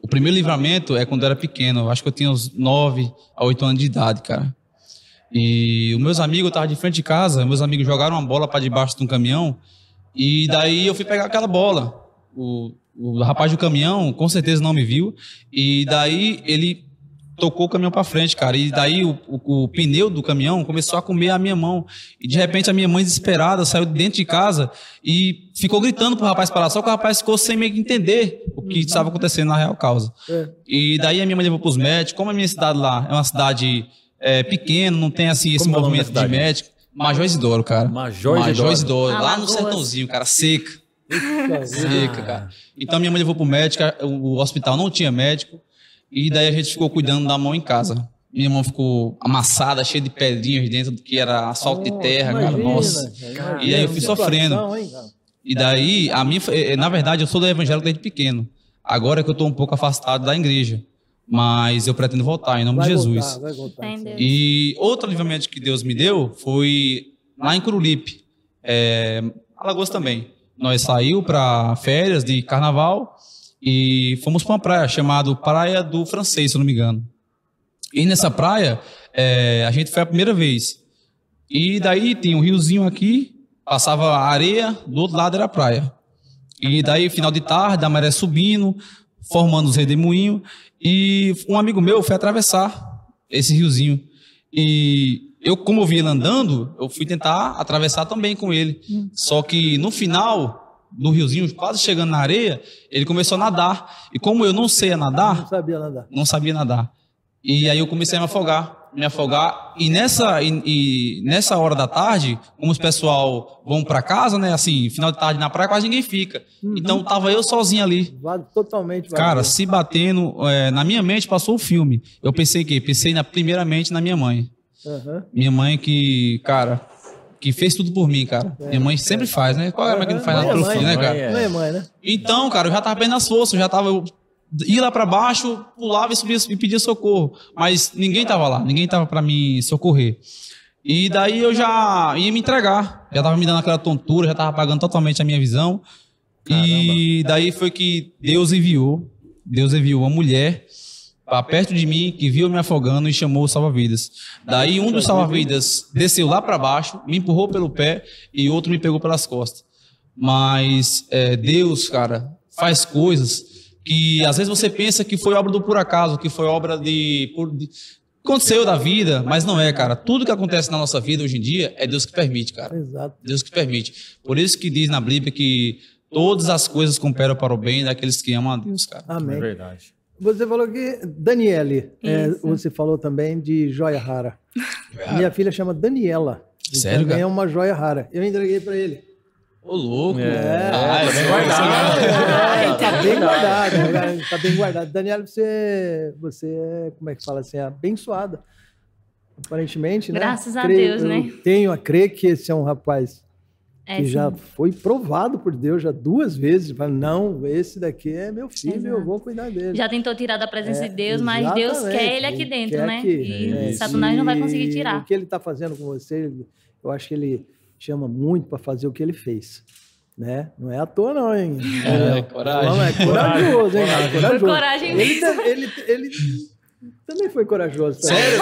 O primeiro livramento é quando eu era pequeno. Acho que eu tinha uns 9 a 8 anos de idade, cara. E os meus amigos, eu tava de frente de casa, meus amigos jogaram uma bola para debaixo de um caminhão. E daí eu fui pegar aquela bola. O, o rapaz do caminhão com certeza não me viu. E daí ele tocou o caminhão para frente, cara. E daí o, o, o, pneu do caminhão começou a comer a minha mão. E de repente a minha mãe desesperada saiu de dentro de casa e ficou gritando pro rapaz parar. Só que o rapaz ficou sem meio que entender o que estava acontecendo na real causa. É. E daí a minha mãe levou pros médicos. Como a minha cidade lá é uma cidade é, pequena, não tem assim esse Como é movimento de médico. Major Isidoro, cara. Major Isidoro. Major Isidoro, lá no sertãozinho, cara, seca. seca, cara. Então minha mãe levou pro médico, o hospital não tinha médico. E daí a gente ficou cuidando da mão em casa. Minha mão ficou amassada, cheia de pedrinhas dentro, que era asfalto oh, de terra, imagina, cara. Nossa. Cara, e aí eu fui sofrendo. e daí, a mim, eh, na verdade, eu sou do evangelho desde pequeno. Agora é que eu estou um pouco afastado da igreja. Mas eu pretendo voltar, em nome vai de Jesus. Voltar, voltar, e outro livramento que Deus me deu foi lá em Curulipe, é, Alagoas também. Nós saímos para férias de carnaval e fomos para uma praia chamada Praia do Francês, se não me engano. E nessa praia, é, a gente foi a primeira vez. E daí tem um riozinho aqui, passava areia, do outro lado era a praia. E daí, final de tarde, a maré subindo, formando os redemoinhos. E um amigo meu foi atravessar esse riozinho. E eu, como eu vi ele andando, eu fui tentar atravessar também com ele. Hum. Só que no final, no riozinho, quase chegando na areia, ele começou a nadar. E como eu não sei nadar, não sabia nadar. Não sabia nadar. E aí eu comecei a me afogar, me afogar. E nessa, e, e nessa hora da tarde, como os pessoal vão para casa, né? Assim, final de tarde na praia, quase ninguém fica. Uhum. Então tava eu sozinho ali. Totalmente. Cara, se batendo, é, na minha mente passou o filme. Eu pensei que? Pensei na, primeiramente na minha mãe. Uhum. Minha mãe que, cara, que fez tudo por mim, cara. Minha mãe sempre faz, né? Qual é a mãe que não faz nada pelo filho, né, cara? Mãe, né? Então, cara, eu já tava perdendo as forças, eu já tava. Eu ia lá para baixo, pulava e subia e pedia socorro. Mas ninguém tava lá, ninguém tava para me socorrer. E daí eu já ia me entregar. Já tava me dando aquela tontura, já tava apagando totalmente a minha visão. Caramba. E daí foi que Deus enviou. Deus enviou uma mulher perto de mim, que viu me afogando e chamou o salva-vidas. Daí um dos salva-vidas desceu lá para baixo, me empurrou pelo pé e outro me pegou pelas costas. Mas é, Deus, cara, faz coisas que às vezes você pensa que foi obra do por acaso, que foi obra de, por, de aconteceu da vida, mas não é, cara. Tudo que acontece na nossa vida hoje em dia é Deus que permite, cara. Exato. Deus que permite. Por isso que diz na Bíblia que todas as coisas cooperam para o bem daqueles que amam a Deus, cara. Amém. É verdade. Você falou que Daniele, é, você falou também de joia rara. Minha filha chama Daniela. Sério? Também é uma joia rara. Eu entreguei para ele. Ô, louco. É, é ah, é bem guardado. É, tá bem guardado. Tá bem guardado. Daniela, você, você é, como é que fala assim, abençoada. Aparentemente, né? Graças a Deus, né? Tenho a crer que esse é um rapaz é, que sim. já foi provado por Deus já duas vezes. Fala, não, esse daqui é meu filho, Exato. eu vou cuidar dele. Já tentou tirar da presença é, de Deus, mas Deus quer ele aqui dentro, né? Que, e é, Satanás não vai conseguir tirar. O que ele está fazendo com você, eu acho que ele chama muito para fazer o que ele fez. Né? Não é à toa, não, hein? É, é coragem. Não, é corajoso, hein? Coragem. corajoso. Coragem ele, ele, ele também foi corajoso. Tá? Sério?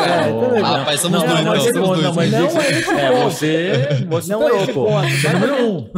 É, rapaz, somos não, dois. Não, não, não, não, mas não é esse é, você, você não é esse ponto. É número um.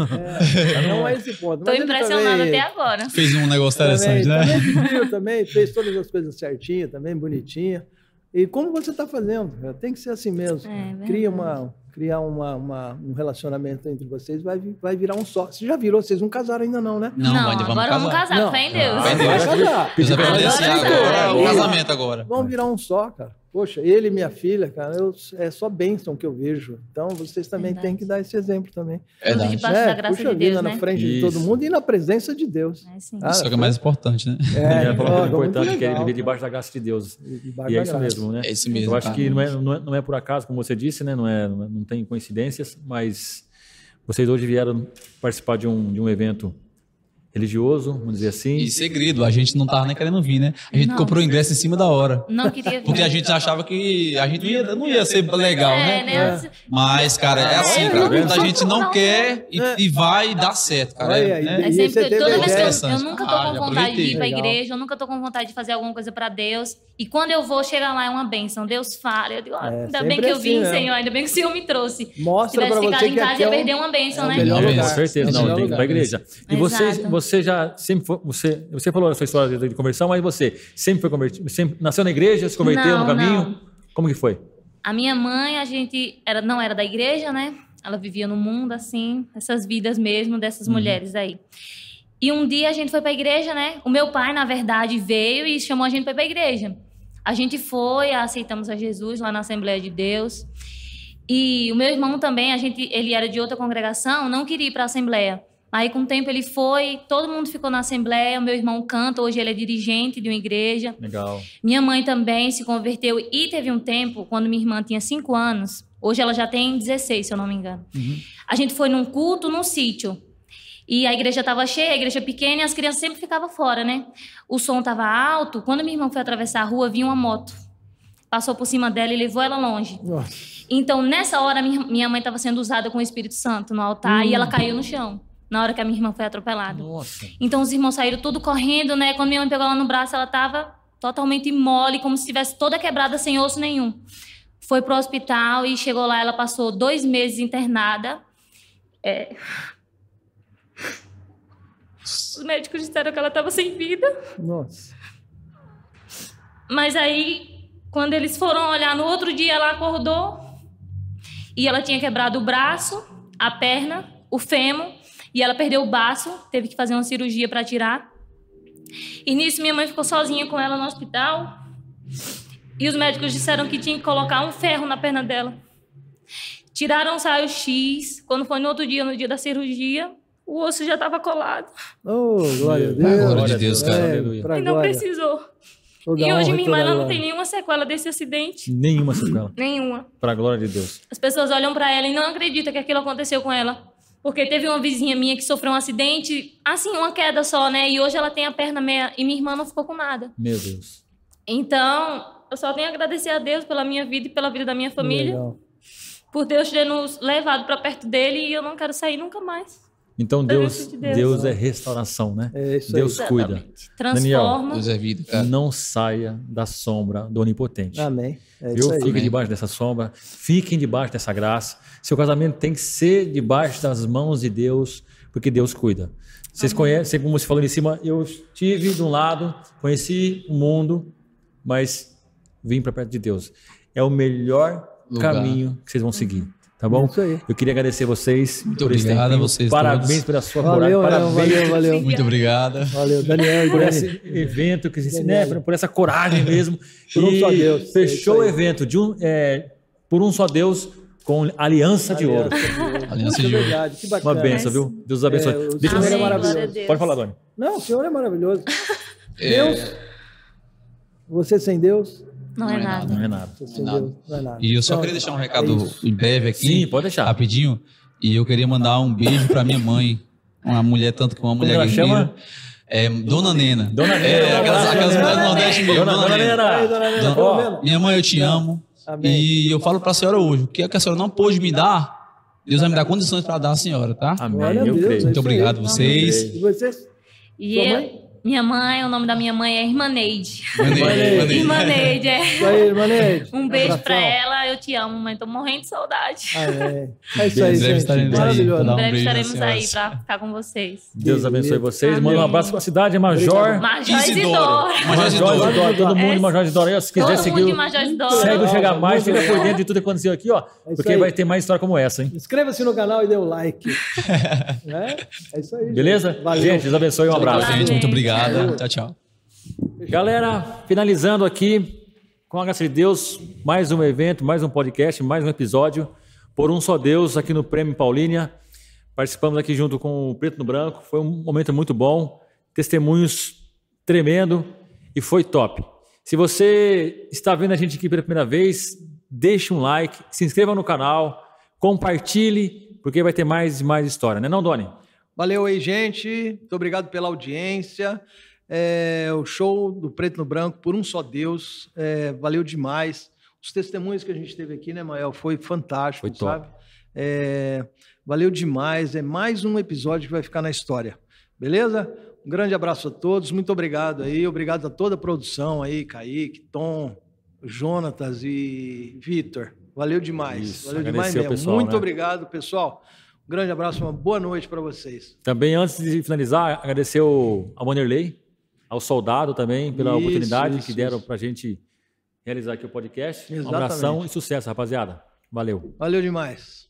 É, não é esse ponto. Estou impressionado também, até agora. Fez um negócio interessante, também, né? Também, viu, também fez todas as coisas certinho, também bonitinha. E como você está fazendo? Tem que ser assim mesmo. É, Cria uma, criar uma, uma, um relacionamento entre vocês, vai, vai virar um só. Você já virou? Vocês não casaram ainda não, né? Não, não ainda vamos agora casar. vamos casar, fé em Deus. Vai casar. Precisa agora, o casamento agora. Vamos virar um só, cara. Poxa, ele e minha filha, cara, eu, é só bênção que eu vejo. Então, vocês também Verdade. têm que dar esse exemplo também. É verdade. Debaixo é, da graça puxa de Deus, vida né? na frente Isso. de todo mundo e na presença de Deus. É, sim. Isso é o que é mais importante, né? É, é, é, é importante que ele vive debaixo da graça de Deus. E é isso mesmo, né? É isso mesmo. Eu acho tá. que não é, não é, não, é, por acaso, como você disse, né? Não, é, não tem coincidências, mas vocês hoje vieram participar de um, de um evento religioso, vamos dizer assim. E segredo, a gente não tava nem querendo vir, né? A gente não. comprou o ingresso em cima da hora. Não queria vir. Porque a gente achava que a gente não ia, não ia ser legal, é, né? né? É. Mas, cara, é assim, cara. Quando a gente não quer e, e vai dar certo, cara. É, né? é sempre, toda vez que eu, eu nunca tô com ah, vontade de ir pra igreja, eu nunca tô com vontade de fazer alguma coisa pra Deus. E quando eu vou, chegar lá é uma bênção. Deus fala. Eu digo, ah, é, ainda bem que eu vim, assim, Senhor. Ainda bem que o Senhor me trouxe. Mostra Se tivesse ficado em casa, ia perder uma bênção, né? Com certeza, não, tem que ir pra igreja. E você, você já sempre foi, você, você falou a sua história de conversão, mas você sempre foi convertido, sempre nasceu na igreja, se converteu no caminho? Não. Como que foi? A minha mãe, a gente era, não era da igreja, né? Ela vivia no mundo, assim, essas vidas mesmo dessas uhum. mulheres aí. E um dia a gente foi para a igreja, né? O meu pai, na verdade, veio e chamou a gente para ir para a igreja. A gente foi, aceitamos a Jesus lá na Assembleia de Deus. E o meu irmão também, a gente, ele era de outra congregação, não queria ir para a Assembleia. Aí, com o tempo, ele foi, todo mundo ficou na Assembleia. Meu irmão canta, hoje ele é dirigente de uma igreja. Legal. Minha mãe também se converteu e teve um tempo, quando minha irmã tinha 5 anos, hoje ela já tem 16, se eu não me engano. Uhum. A gente foi num culto num sítio. E a igreja estava cheia, a igreja pequena, e as crianças sempre ficavam fora, né? O som estava alto. Quando minha irmã foi atravessar a rua, vinha uma moto. Passou por cima dela e levou ela longe. Nossa. Então, nessa hora, minha mãe estava sendo usada com o Espírito Santo no altar hum. e ela caiu no chão. Na hora que a minha irmã foi atropelada. Nossa. Então, os irmãos saíram tudo correndo, né? Quando minha mãe pegou ela no braço, ela estava totalmente mole, como se estivesse toda quebrada, sem osso nenhum. Foi pro hospital e chegou lá, ela passou dois meses internada. É, os médicos disseram que ela estava sem vida. Nossa. Mas aí, quando eles foram olhar no outro dia, ela acordou e ela tinha quebrado o braço, a perna, o fêmur e ela perdeu o baço, teve que fazer uma cirurgia para tirar. E nisso minha mãe ficou sozinha com ela no hospital. E os médicos disseram que tinha que colocar um ferro na perna dela. Tiraram o raio-x. Quando foi no outro dia, no dia da cirurgia, o osso já estava colado. Oh, glória a Deus. Glória de Deus, cara. É, e não glória. precisou. Toda e hoje minha irmã não tem nenhuma sequela desse acidente. Nenhuma sequela. nenhuma. Para a glória de Deus. As pessoas olham para ela e não acreditam que aquilo aconteceu com ela. Porque teve uma vizinha minha que sofreu um acidente, assim, uma queda só, né? E hoje ela tem a perna meia e minha irmã não ficou com nada. Meu Deus. Então, eu só tenho a agradecer a Deus pela minha vida e pela vida da minha família. Legal. Por Deus ter nos levado para perto dele e eu não quero sair nunca mais. Então Deus, de Deus, Deus, é restauração, né? É Deus aí. cuida. Exatamente. Transforma. Daniel, Deus é vida. Cara. Não saia da sombra do Onipotente. Amém. É Eu fique debaixo dessa sombra, fiquem debaixo dessa graça. Seu casamento tem que ser debaixo das mãos de Deus, porque Deus cuida. Vocês Amém. conhecem, como você falou em cima, eu estive de um lado, conheci o mundo, mas vim para perto de Deus. É o melhor Lugar. caminho que vocês vão seguir. Tá bom? Isso aí. Eu queria agradecer vocês. Muito obrigado a vocês. Parabéns todos. pela sua valeu, coragem. Parabéns. Valeu, valeu. Muito obrigado. Valeu, Daniel. Por esse evento, que, né, por essa coragem mesmo. por um só Deus. Fechou é o evento de um, é, por um só Deus com aliança, de ouro. Aliança de ouro. Verdade, que bacana. Uma benção, viu? Deus abençoe. É, o Deixa Senhor é maravilhoso. Pode falar, Doni. Não, o Senhor é maravilhoso. É. Deus, você sem Deus, não, é não é, nada. Não é nada. Não é nada. E eu só então, queria deixar um recado é em breve aqui. Sim, pode deixar. Rapidinho. E eu queria mandar um beijo para minha mãe. Uma mulher, tanto que uma mulher Como guerreira. Chama? É, Dona Nena. Dona Nena. É, aquelas, aquelas mulheres do Nordeste mesmo. Dona, Dona, Nena. Dona Nena. Dona, minha mãe, eu te amo. Amém. E eu falo para a senhora hoje, o que, é que a senhora não pôde me dar, Deus vai me dar condições para dar à senhora, tá? Amém. Eu creio. Muito obrigado a vocês. E vocês? E eu, minha mãe, o nome da minha mãe é Irmã Neide. Irmã Neide, é. Isso aí, Irmã Neide. Um beijo pra ela, eu te amo, mãe. Tô morrendo de saudade. Ah, é. é isso aí, gente. Estaremos Maravilhoso. Em breve estaremos aí pra ficar com vocês. Deus abençoe vocês. Manda um abraço pra cidade, Major. Major Isidoro. Major Isidoro. Todo mundo de Major Isidoro. Se quiser seguir, segue o Chega Mais, fica por dentro de tudo que aconteceu aqui, ó. É porque vai ter mais história como essa, hein? Inscreva-se no canal e dê o like. É isso aí. Beleza? Valeu. Gente, Deus abençoe. Um abraço. Gente, muito obrigado. Obrigado. Tchau, tchau. Galera, finalizando aqui, com a graça de Deus, mais um evento, mais um podcast, mais um episódio. Por um só Deus, aqui no Prêmio Paulínia. Participamos aqui junto com o Preto no Branco. Foi um momento muito bom. Testemunhos tremendo e foi top. Se você está vendo a gente aqui pela primeira vez, deixe um like, se inscreva no canal, compartilhe, porque vai ter mais e mais história, né não, Doni? Valeu aí, gente. Muito obrigado pela audiência. É, o show do Preto no Branco, por um só Deus. É, valeu demais. Os testemunhos que a gente teve aqui, né, Mael? Foi fantástico, foi sabe? É, valeu demais. É mais um episódio que vai ficar na história. Beleza? Um grande abraço a todos. Muito obrigado aí. Obrigado a toda a produção aí, Kaique, Tom, Jonatas e Vitor. Valeu demais. Isso, Valeu demais mesmo. Pessoal, Muito né? obrigado, pessoal. Um grande abraço, uma boa noite para vocês. Também, antes de finalizar, agradecer ao, Wanderlei, ao soldado também, pela Isso, oportunidade isso, que deram para a gente realizar aqui o podcast. Um Exatamente. abração e sucesso, rapaziada. Valeu. Valeu demais.